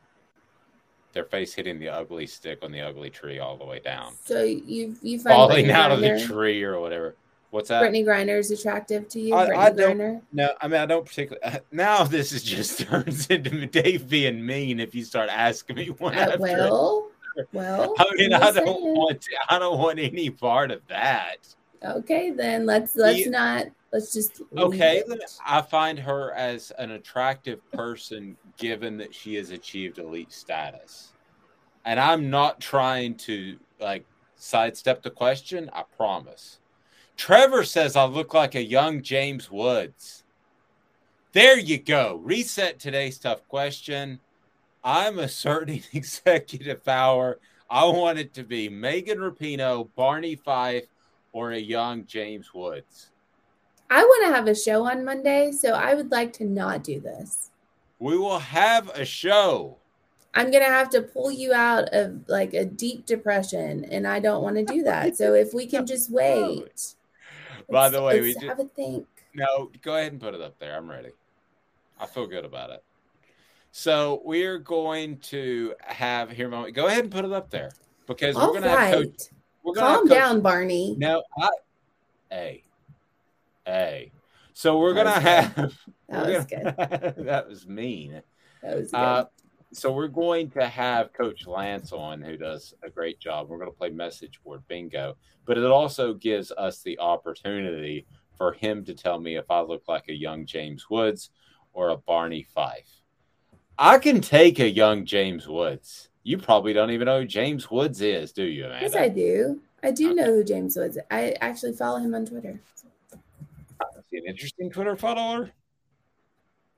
their face hitting the ugly stick on the ugly tree all the way down, So you you find falling out of the tree or whatever. What's that? Brittney Griner is attractive to you. I, Brittney I don't. Griner. No, I mean I don't particularly. Now this is just turns into Dave being mean if you start asking me one Uh, well, well. I mean I don't saying. want. To, I don't want any part of that. Okay, then let's let's You- not. Let's just Okay, I find her as an attractive person given that she has achieved elite status. And I'm not trying to like sidestep the question, I promise. Trevor says I look like a young James Woods. There you go. Reset today's tough question. I'm asserting executive power. I want it to be Megan Rapinoe, Barney Fife, or a young James Woods. I want to have a show on Monday, so I would like to not do this. We will have a show. I'm gonna have to pull you out of like a deep depression, and I don't want to do that. So if we can just oh. wait. By the way, we let's have a think. no. Go ahead and put it up there. I'm ready. I feel good about it. So we're going to have here. a moment. Go ahead and put it up there because we're All going to have coach. We're gonna calm Coach- down, Barney. No, I. Hey, hey. So we're That gonna have. That was gonna- that was mean. That was good. Uh, so we're going to have Coach Lance on, who does a great job. We're going to play message board bingo, but it also gives us the opportunity for him to tell me if I look like a young James Woods or a Barney Fife. I can take a young James Woods. You probably don't even know who James Woods is, do you, Amanda? yes, I do. I do know who James Woods. is. I actually follow him on Twitter. Is he an interesting Twitter follower?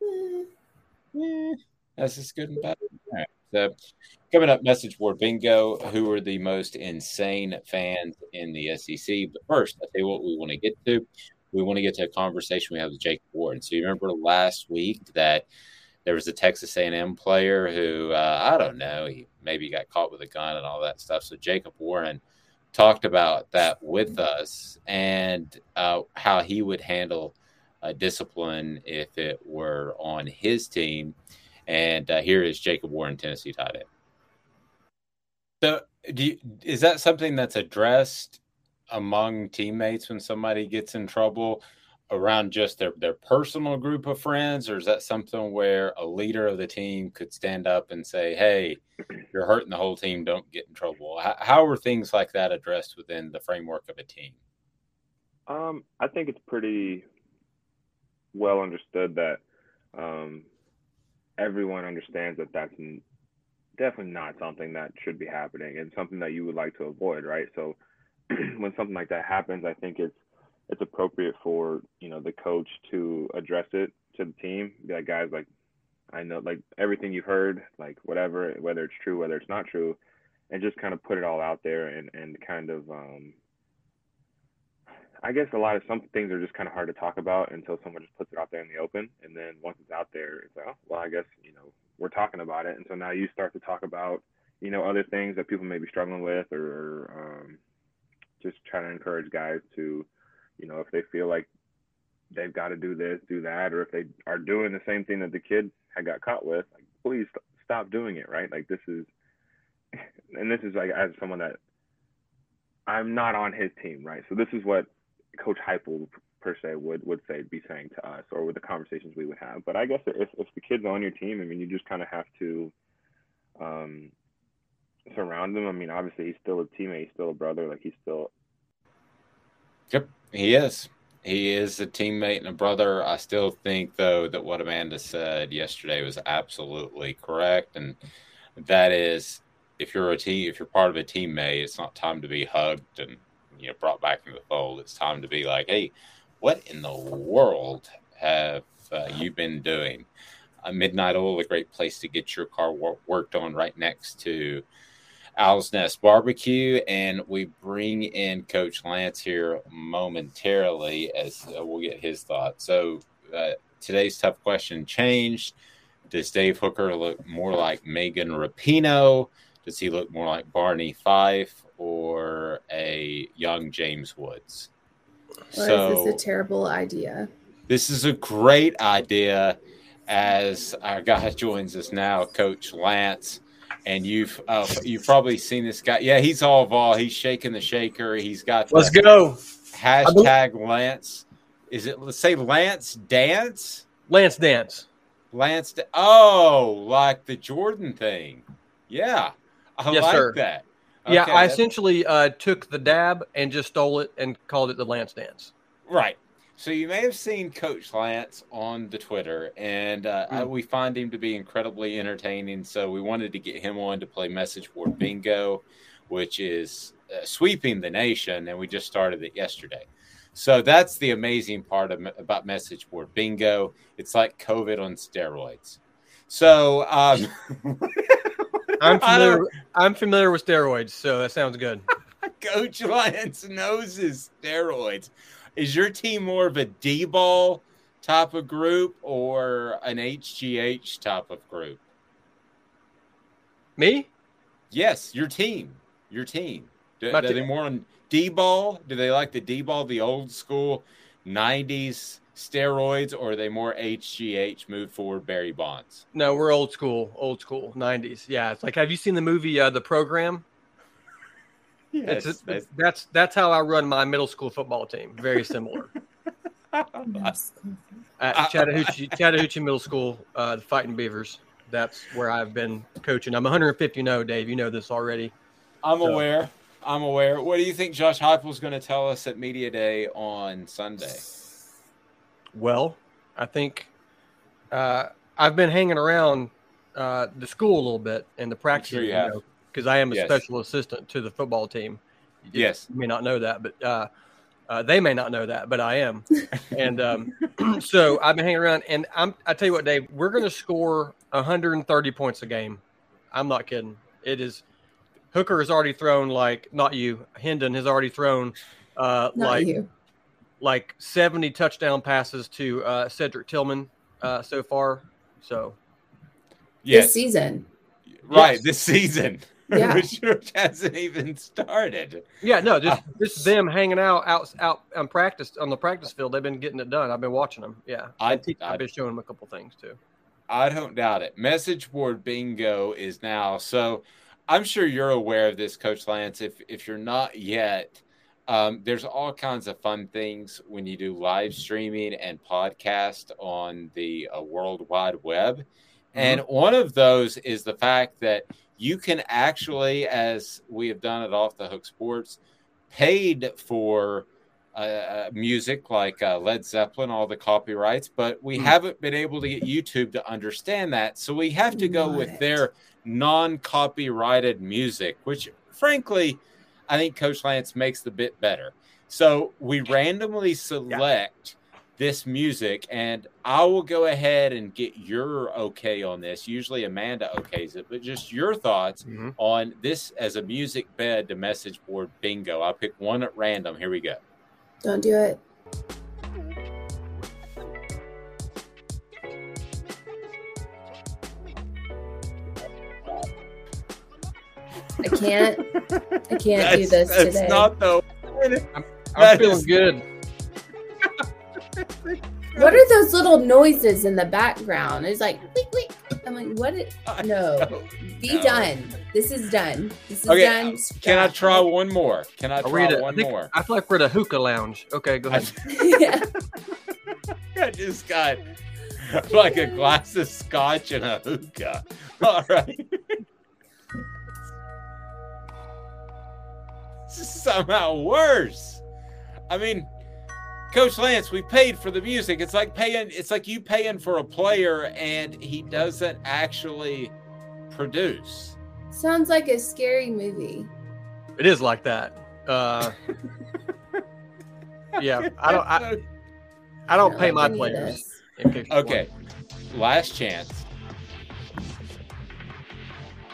Eh, that's just good and bad. All right. So, coming up, message board bingo. Who are the most insane fans in the SEC? But first, I'll tell you what we want to get to. We want to get to a conversation we have with Jake Warren. So, you remember last week that there was a Texas A&M player who uh, I don't know, he maybe got caught with a gun and all that stuff. So, Jacob Warren talked about that with us and uh, how he would handle uh, discipline if it were on his team. And uh, here is Jacob Warren, Tennessee tight end. So, do you, is that something that's addressed among teammates when somebody gets in trouble around just their, their personal group of friends, or is that something where a leader of the team could stand up and say, "Hey, you're hurting the whole team. Don't get in trouble." How, how are things like that addressed within the framework of a team? Um, I think it's pretty well understood that um, everyone understands that that's definitely not something that should be happening and something that you would like to avoid, right? So when something like that happens, I think it's it's appropriate for you know the coach to address it to the team. Be like, guys, like I know like everything you've heard, like whatever, whether it's true, whether it's not true, and just kind of put it all out there and and kind of um, I guess a lot of some things are just kind of hard to talk about until someone just puts it out there in the open. And then once it's out there, it's like, oh, well, I guess, you know, we're talking about it. And so now you start to talk about, you know, other things that people may be struggling with or um, just trying to encourage guys to you know, if they feel like they've got to do this, do that, or if they are doing the same thing that the kid had got caught with, like, please st- stop doing it, right? Like this is, and this is like as someone that I'm not on his team, right? So this is what Coach Heupel per se would would say be saying to us, or with the conversations we would have. But I guess if if the kid's on your team, I mean, you just kind of have to um, surround them. I mean, obviously he's still a teammate, he's still a brother, like he's still. Yep, he is. He is a teammate and a brother. I still think, though, that what Amanda said yesterday was absolutely correct, and that is, if you're a team, if you're part of a teammate, it's not time to be hugged and you know brought back into the fold. It's time to be like, hey, what in the world have uh, you been doing? A Midnight Oil, a great place to get your car wor- worked on, right next to Owl's Nest Barbecue, and we bring in Coach Lance here momentarily as uh, we'll get his thoughts. So uh, today's tough question changed. Does Dave Hooker look more like Megan Rapinoe? Does he look more like Barney Fife or a young James Woods? Or so, is this a terrible idea? This is a great idea. As our guy joins us now, Coach Lance and you've uh, you've probably seen this guy. Yeah, he's all vol. He's shaking the shaker. He's got let's go hashtag Lance. Is it let's say Lance Dance? Lance Dance. Lance. Da- oh, like the Jordan thing. Yeah, I yes, like sir. that. Yeah, Okay, I that's- essentially uh, took the dab and just stole it and called it the Lance Dance. Right. So you may have seen Coach Lance on the Twitter, and uh, I- we find him to be incredibly entertaining. So we wanted to get him on to play message board bingo, which is uh, sweeping the nation, and we just started it yesterday. So that's the amazing part of, about message board bingo. It's like COVID on steroids. So um, I'm familiar. I'm familiar with steroids, so that sounds good. Coach Lance knows his steroids. Is your team more of a D ball type of group or an HGH type of group? Me? Yes, your team. Your team. Do, are they more on D ball? Do they like the D ball, the old school 90s steroids, or are they more HGH, move forward, Barry Bonds? No, we're old school, old school, '90s. Yeah, it's like, have you seen the movie uh, The Program? Yes, It's- it's- that's that's how I run my middle school football team. Very similar. At Chattahoochee, Chattahoochee Middle School, uh, the Fighting Beavers. That's where I've been coaching. I'm 150 0, Dave. You know this already. I'm So- aware. I'm aware. What do you think Josh Heupel's going to tell us at Media Day on Sunday? Well, I think uh, I've been hanging around uh, the school a little bit and the practice, sure you have. because I am a Yes. special assistant to the football team. You Yes. may not know that, but uh, uh, they may not know that, but I am. and um, so I've been hanging around, and I'm. I tell you what, Dave, we're going to score 130 points a game. I'm not kidding. It is. Hooker has already thrown like not you. Hendon has already thrown uh, Not like you. Like 70 touchdown passes to uh, Cedric Tillman uh, so far. So This season. Right, Yes. this season. Yeah. Which hasn't even started. yeah, no, just Uh, just them hanging out out out on practice on the practice field. They've been getting it done. I've been watching them. Yeah, I, I I've been showing them a couple things too. I don't doubt it. Message board bingo is now. So I'm sure you're aware of this, Coach Lance. If if you're not yet, um, there's all kinds of fun things when you do live streaming and podcast on the uh, World Wide Web. And one of those is the fact that you can actually, as we have done at Off the Hook Sports, paid for uh, uh, music like uh, Led Zeppelin, all the copyrights, but we haven't been able to get YouTube to understand that. So we have to go with their non copyrighted music, which frankly, I think Coach Lance makes the bit better. So we randomly select this music, and I will go ahead and get your okay on this. Usually Amanda okays it, but just your thoughts mm-hmm. on this as a music bed to message board bingo. I'll pick one at random. Here we go. Don't do it. I can't. I can't do this that's today. not the. I'm, I'm feeling is- good. What are those little noises in the background? It's like, wait, wait. I'm like, what? Is, no, be know. done. This is done. This is Okay, done. Uh, can I try one more? Can I Are we try at a- I one think- more? I feel like we're at a hookah lounge. Okay, go ahead. yeah. I just got like a glass of scotch and a hookah. All right. Somehow worse. I mean, Coach Lance, we paid for the music. It's like paying. It's like you paying for a player and he doesn't actually produce. Sounds like a scary movie. It is like that. Uh, yeah, I don't. I, I don't I pay my like any of players. this. in Okay, last chance.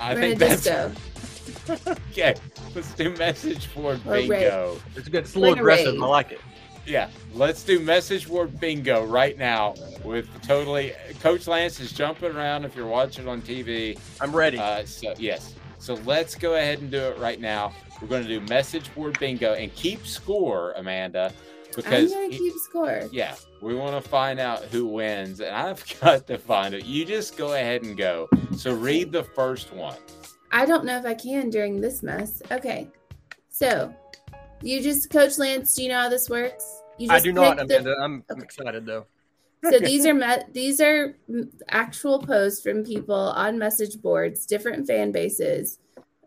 I We're think in a that's disco. okay. Let's do message board bingo. It's good. It's a little Like aggressive. rave. I like it. Yeah, let's do message board bingo right now with totally. Coach Lance is jumping around. If you're watching on TV, I'm ready. Uh, so yes, so let's go ahead and do it right now. We're going to do message board bingo and keep score, Amanda, I'm because gonna keep score. yeah, we want to find out who wins, and I've got to find it. You just go ahead and go. So read the first one. I don't know if I can during this mess. Okay, so you just, Coach Lance. Do you know how this works? You I do not, the- Amanda. I'm, I'm excited though. so these are these are actual posts from people on message boards, different fan bases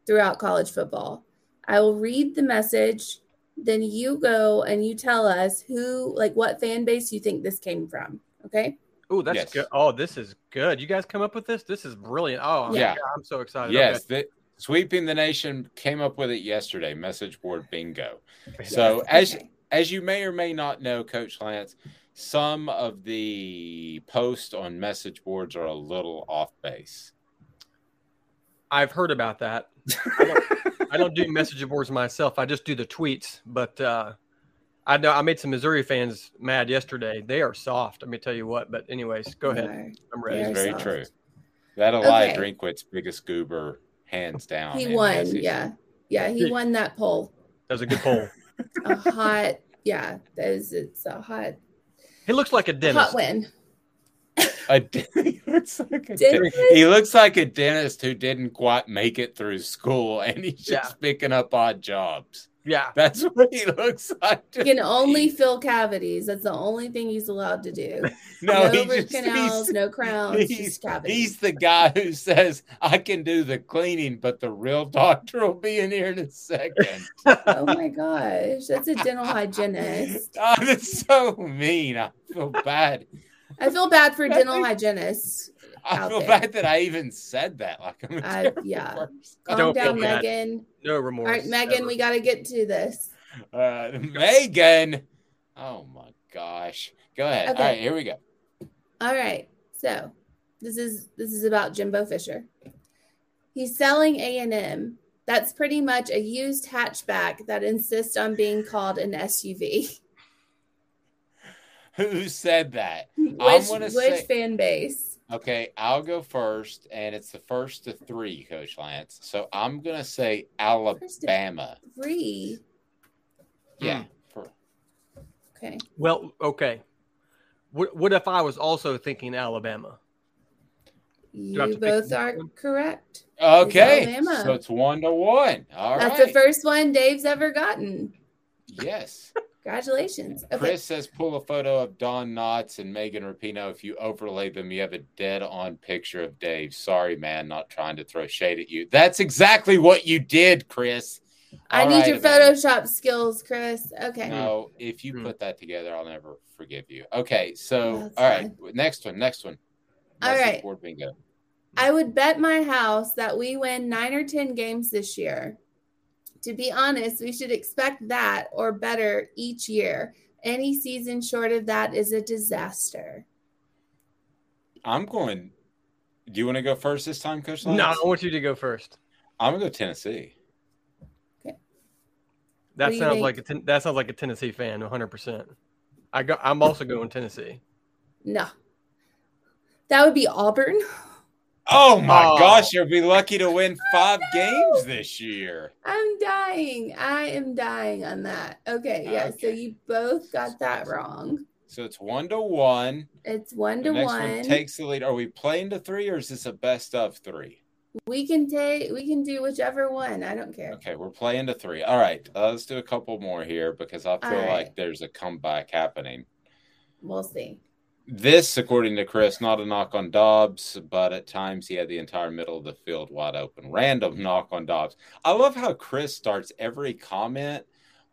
throughout college football. I will read the message, then you go and you tell us who, like, what fan base you think this came from. Okay. Oh, that's Yes. good. Oh, this is good. You guys come up with this? This is brilliant. Oh, Yeah. I'm so excited. Yes, Okay. the, sweeping the nation came up with it yesterday. Message board bingo. So as as you may or may not know, Coach Lance, some of the posts on message boards are a little off base. I've heard about that. I don't, I don't do message boards myself. I just do the tweets. But uh, I know I made some Missouri fans mad yesterday. They are soft. Let me tell you what. But anyways, go They ahead. are. I'm ready. are Very soft. true. That Eli Okay. Drinkwitz biggest goober, hands down. He won. SEC. Yeah. Yeah. He won that poll. That was a good poll. A hot, yeah. That is, it's a hot, he looks like a dentist. hot dentist. win. A he looks like a Dentist? de- he looks like a dentist who didn't quite make it through school, and he's just Yeah. picking up odd jobs. Yeah. That's what he looks like. He can only fill cavities. That's the only thing he's allowed to do. No, no he root just- canals, he's- no crowns, he's, just cavities. he's the guy who says, I can do the cleaning, but the real doctor will be in here in a second. oh my gosh, that's a dental hygienist. oh, that's so mean. I feel bad. I feel bad for dental hygienists. I feel there. bad that I even said that. Like I'm a I, terrible yeah. person. Calm Don't feel down, bad. Megan. No remorse. All right, Megan, ever. we got to get to this. Uh, Megan. Oh my gosh. Go ahead. Okay. All right, here we go. All right. So this is this is about Jimbo Fisher. He's selling A and M. That's pretty much a used hatchback that insists on being called an SUV. Who said that? I'm Which gonna which say fan base? okay, I'll go first, and it's the first to three, Coach Lance. So I'm gonna say Alabama. Three. Yeah. Hmm. For, Okay. Well, okay. What, what if I was also thinking Alabama? You to pick both one? are correct. okay. Alabama. So it's one to one. All right. That's the first one Dave's ever gotten. Yes. Congratulations. Okay. Chris says pull a photo of Don Knotts and Megan Rapinoe. If you overlay them, you have a dead on picture of Dave. Sorry, man, not trying to throw shade at you. That's exactly what you did, Chris. I All need right, your Amanda. Photoshop skills, Chris. Okay. No, if you hmm. put that together, I'll never forgive you. Okay, so That's all right, next one, next one. All Message board bingo. I would bet my house that we win nine or 10 games this year. To be honest, we should expect that or better each year. Any season short of that is a disaster. I'm going. Do you want to go first this time, Coach? No, I want you to go first. I'm gonna go Tennessee. That sounds think? like a ten, that sounds like a Tennessee fan, 100. percent I go. I'm also going Tennessee. No. That would be Auburn. Oh my Oh. gosh, you'll be lucky to win five games this year. I'm dying. I am dying on that. Okay, yeah. So you both got that wrong. So it's one to one. It's one to next one. one takes the lead. Are we playing to three or is this a best of three? we can take we can do whichever one. I don't care. Okay, we're playing to three. All right, uh, let's do a couple more here because I feel right. like there's a comeback happening. We'll see. This, according to Chris, not a knock on Dobbs, but at times he had the entire middle of the field wide open. Random knock on Dobbs. I love how Chris starts every comment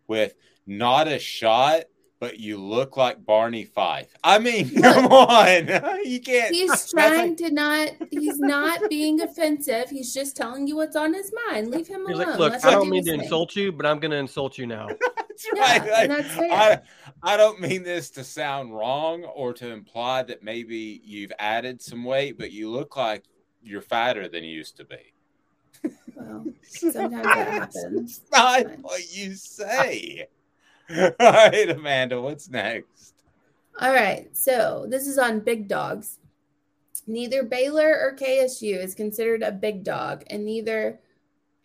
with not a shot, but you look like Barney Fife. I mean, come on. you can't. He's trying like- to not he's not being offensive. He's just telling you what's on his mind. Leave him He's alone. like, look, Let I don't do mean to thing." insult you, but I'm going to insult you now. That's right. and Like, that's fair. I, I don't mean this to sound wrong or to imply that maybe you've added some weight, but you look like you're fatter than you used to be. Well, sometimes that happens. Not what you say. All right, Amanda, what's next? All right, so this is on big dogs. Neither Baylor or KSU is considered a big dog, and neither,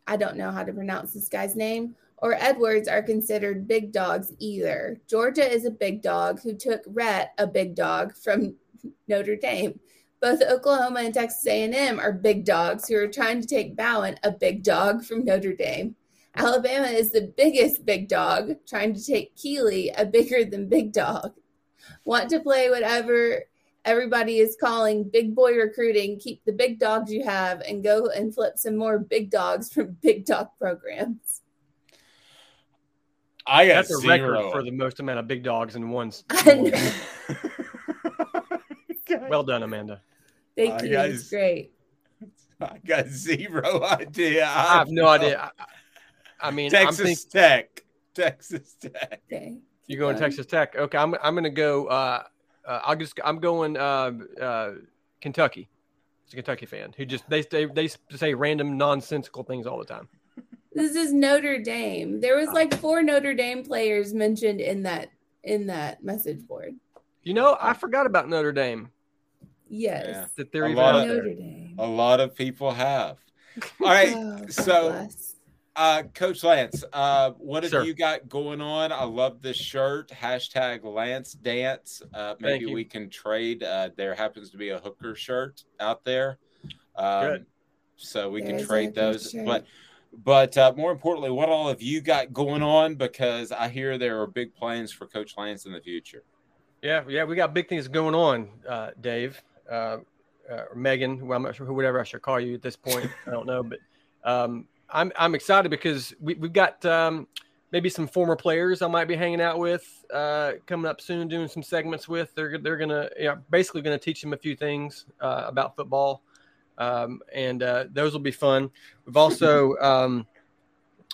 I don't know how to pronounce this guy's name, or Edwards are considered big dogs either. Georgia is a big dog who took Rhett, a big dog, from Notre Dame. Both Oklahoma and Texas A&M are big dogs who are trying to take Bowen, a big dog, from Notre Dame. Alabama is the biggest big dog, trying to take Keeley, a bigger than big dog want to play whatever everybody is calling big boy recruiting, keep the big dogs you have and go and flip some more big dogs from big dog programs. I got That's a record for the most amount of big dogs in one. Well done, Amanda. Thank I you. got- It's great. I got zero idea. I have no idea. I, I mean, Texas I'm thinking Tech. Texas Tech. Okay. you're going going. Texas Tech. Okay, I'm I'm going to go. Uh, uh, I'll just I'm going uh, uh, Kentucky. It's a Kentucky fan who just they they they say random nonsensical things all the time. This is Notre Dame. There was like four Notre Dame players mentioned in that in that message board. You know, I forgot about Notre Dame. Yes. Yeah. That they're A even lot out of- Notre Dame. A lot of people have. All right. Oh, so, bless. uh, Coach Lance, uh, what have Sir. you got going on? I love this shirt. Hashtag Lance Dance. Uh, maybe we can trade. Uh, there happens to be a hooker shirt out there. Um, Good. So we There can trade those. shirt. But but uh, more importantly, what all have you got going on? Because I hear there are big plans for Coach Lance in the future. Yeah, yeah, we got big things going on, uh, Dave, uh, uh, Megan. Well, I'm not sure who, whatever I should call you at this point. I don't know, but um, I'm I'm excited because we, we've got um, maybe some former players I might be hanging out with uh, coming up soon, doing some segments with. They're they're gonna know, basically gonna teach them a few things uh, about football, um, and uh, those will be fun. We've also um,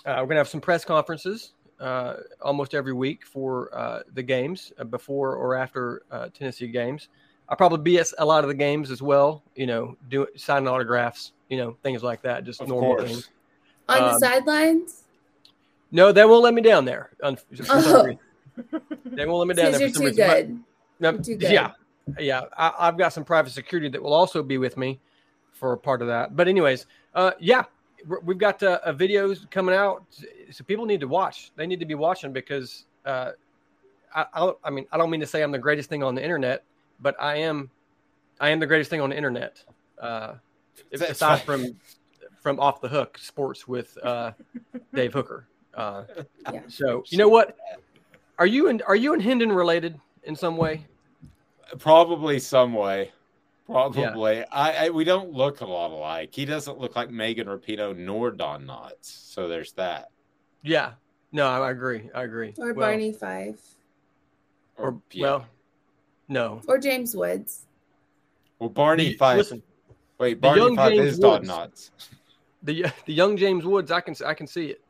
uh, we're gonna have some press conferences uh, almost every week for uh, the games uh, before or after uh, Tennessee games. I'll probably be at a lot of the games as well. You know, do signing autographs, you know, things like that, just Of normal course. things. On the um, sidelines? No, they won't let me down there. un- for some Oh. They won't let me down there you're for some too reason. but- good. no, too good. Yeah, yeah. I, I've got some private security that will also be with me for a part of that. But anyways, uh, yeah, we're- we've got uh, uh, videos coming out, so people need to watch. They need to be watching because uh, I, I, don't- I mean, I don't mean to say I'm the greatest thing on the internet, but I am, I am the greatest thing on the internet. Uh, That's aside right. from from off the hook sports with uh, Dave Hooker. Uh, Yeah. so you know what? Are you and are you and Hendon related in some way? Probably some way. Probably. I, I we don't look a lot alike. He doesn't look like Megan Rapinoe nor Don Knotts. So there's that. Yeah. No, I I agree. I agree. Or Well, Barney Fife. Or, yeah. well, no. Or James Woods. Well, Barney The- Fife. Listen, Wait, the Barney young Fife James is Don Woods. Knotts. the the young James Woods, I can I can see it.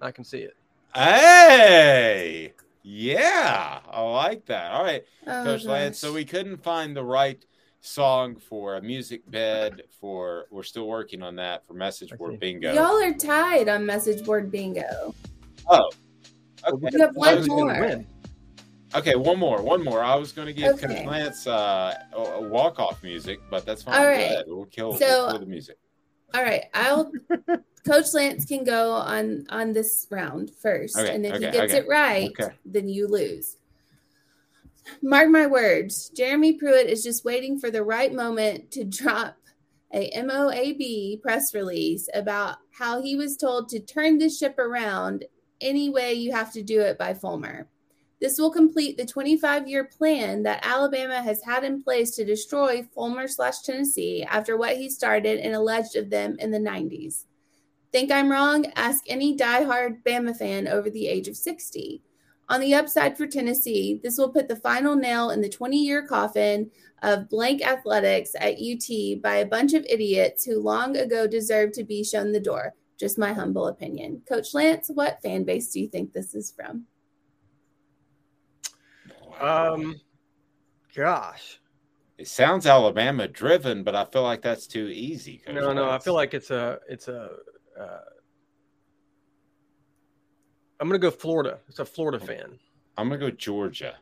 I can see it. Hey, yeah, I like that. All right, Oh, Coach Lance. So we couldn't find the right song for a music bed. For we're still working on that for message board bingo. Y'all are tied on message board bingo. Oh, okay. You have one more. Okay, one more, one more. I was going to give Okay. Coach Lance uh, a, a walk off music, but that's fine. all right Go We'll kill, So- we'll kill the music. All right, I'll Coach Lance can go on on this round first, Okay, and if he gets okay, it right, okay. then you lose. Mark my words, Jeremy Pruitt is just waiting for the right moment to drop a MOAB press release about how he was told to turn the ship around any way you have to do it by Fulmer. This will complete the 25 year plan that Alabama has had in place to destroy Fulmer slash Tennessee after what he started and alleged of them in the 90s. Think I'm wrong? Ask any diehard Bama fan over the age of 60. On the upside for Tennessee, this will put the final nail in the 20 year coffin of blank athletics at UT by a bunch of idiots who long ago deserved to be shown the door. Just my humble opinion. Coach Lance, what fan base do you think this is from? Um, gosh. It sounds Alabama driven, but I feel like that's too easy. Coach No, no, I feel like it's a, it's a. Uh, I'm gonna go Florida. It's a Florida fan. I'm gonna go Georgia.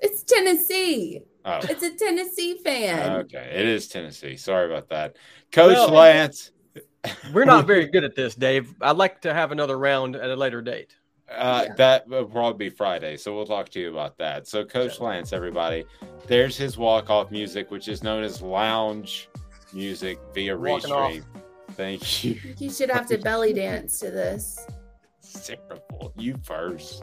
It's Tennessee. Oh. It's a Tennessee fan. Okay, it is Tennessee. Sorry about that, Coach Well- Lance. We're not very good at this, Dave. I'd like to have another round at a later date. Uh, That will probably be Friday, so we'll talk to you about that. So, Coach Lance, everybody, there's his walk-off music, which is known as lounge music via Walking off. restream. Thank you. You should have to belly dance to this. Terrible. You first.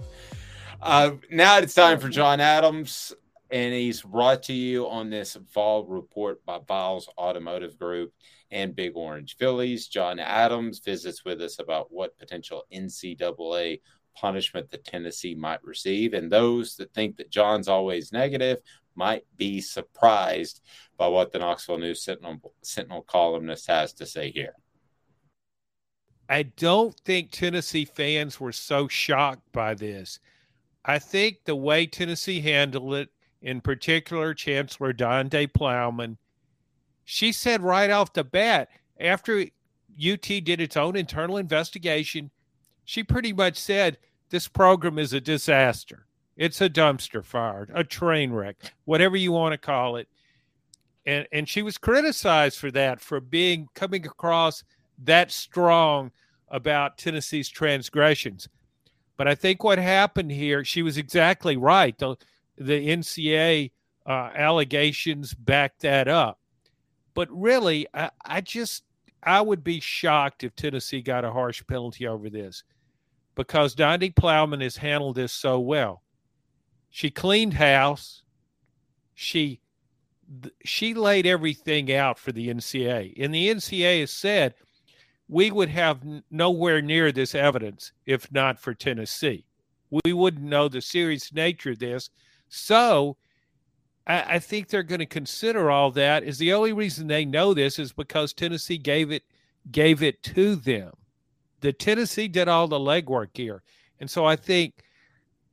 Uh, now it's time for John Adams, and he's brought to you on this fall report by Viles Automotive Group and Big Orange Phillies. John Adams visits with us about what potential NCAA punishment that Tennessee might receive, and those that think that John's always negative might be surprised by what the Knoxville News Sentinel, Sentinel columnist has to say here. I don't think Tennessee fans were so shocked by this. I think the way Tennessee handled it, in particular Chancellor Donde Plowman, she said right off the bat, after UT did its own internal investigation, she pretty much said this program is a disaster. It's a dumpster fire, a train wreck, whatever you want to call it. And and she was criticized for that, for being coming across that strong about Tennessee's transgressions. But I think what happened here, she was exactly right. The, the NCAA uh, allegations back that up. But really, I, I just I would be shocked if Tennessee got a harsh penalty over this because Donde Plowman has handled this so well. She cleaned house. She she laid everything out for the NCAA, and the NCAA has said we would have nowhere near this evidence if not for Tennessee. We wouldn't know the serious nature of this. So I, I think they're going to consider all that. Is the only reason they know this is because Tennessee gave it gave it to them. The Tennessee did all the legwork here, and so I think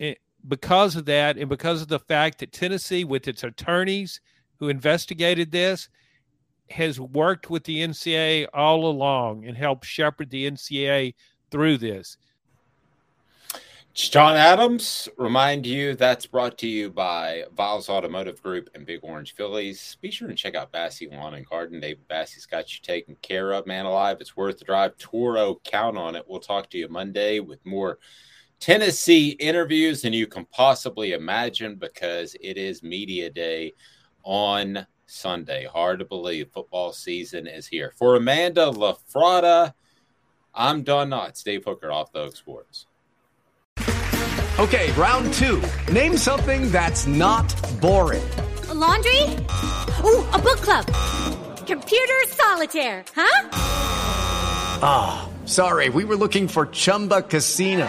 it, because of that, and because of the fact that Tennessee, with its attorneys who investigated this, has worked with the NCAA all along and helped shepherd the NCAA through this. John Adams, remind you that's brought to you by Viles Automotive Group and Big Orange Phillies. Be sure and check out Bassy Lawn and Garden. David Bassy's got you taken care of, man alive. It's worth the drive. Toro, count on it. We'll talk to you Monday with more Tennessee interviews than you can possibly imagine because it is media day on Sunday. Hard to believe football season is here. For Amanda LaFratta, I'm Don Knotts, Dave Hooker off the Hook Sports. Okay, round two. Name something that's not boring. A laundry? Ooh, a book club. Computer solitaire, huh? Ah, sorry, we were looking for Chumba Casino.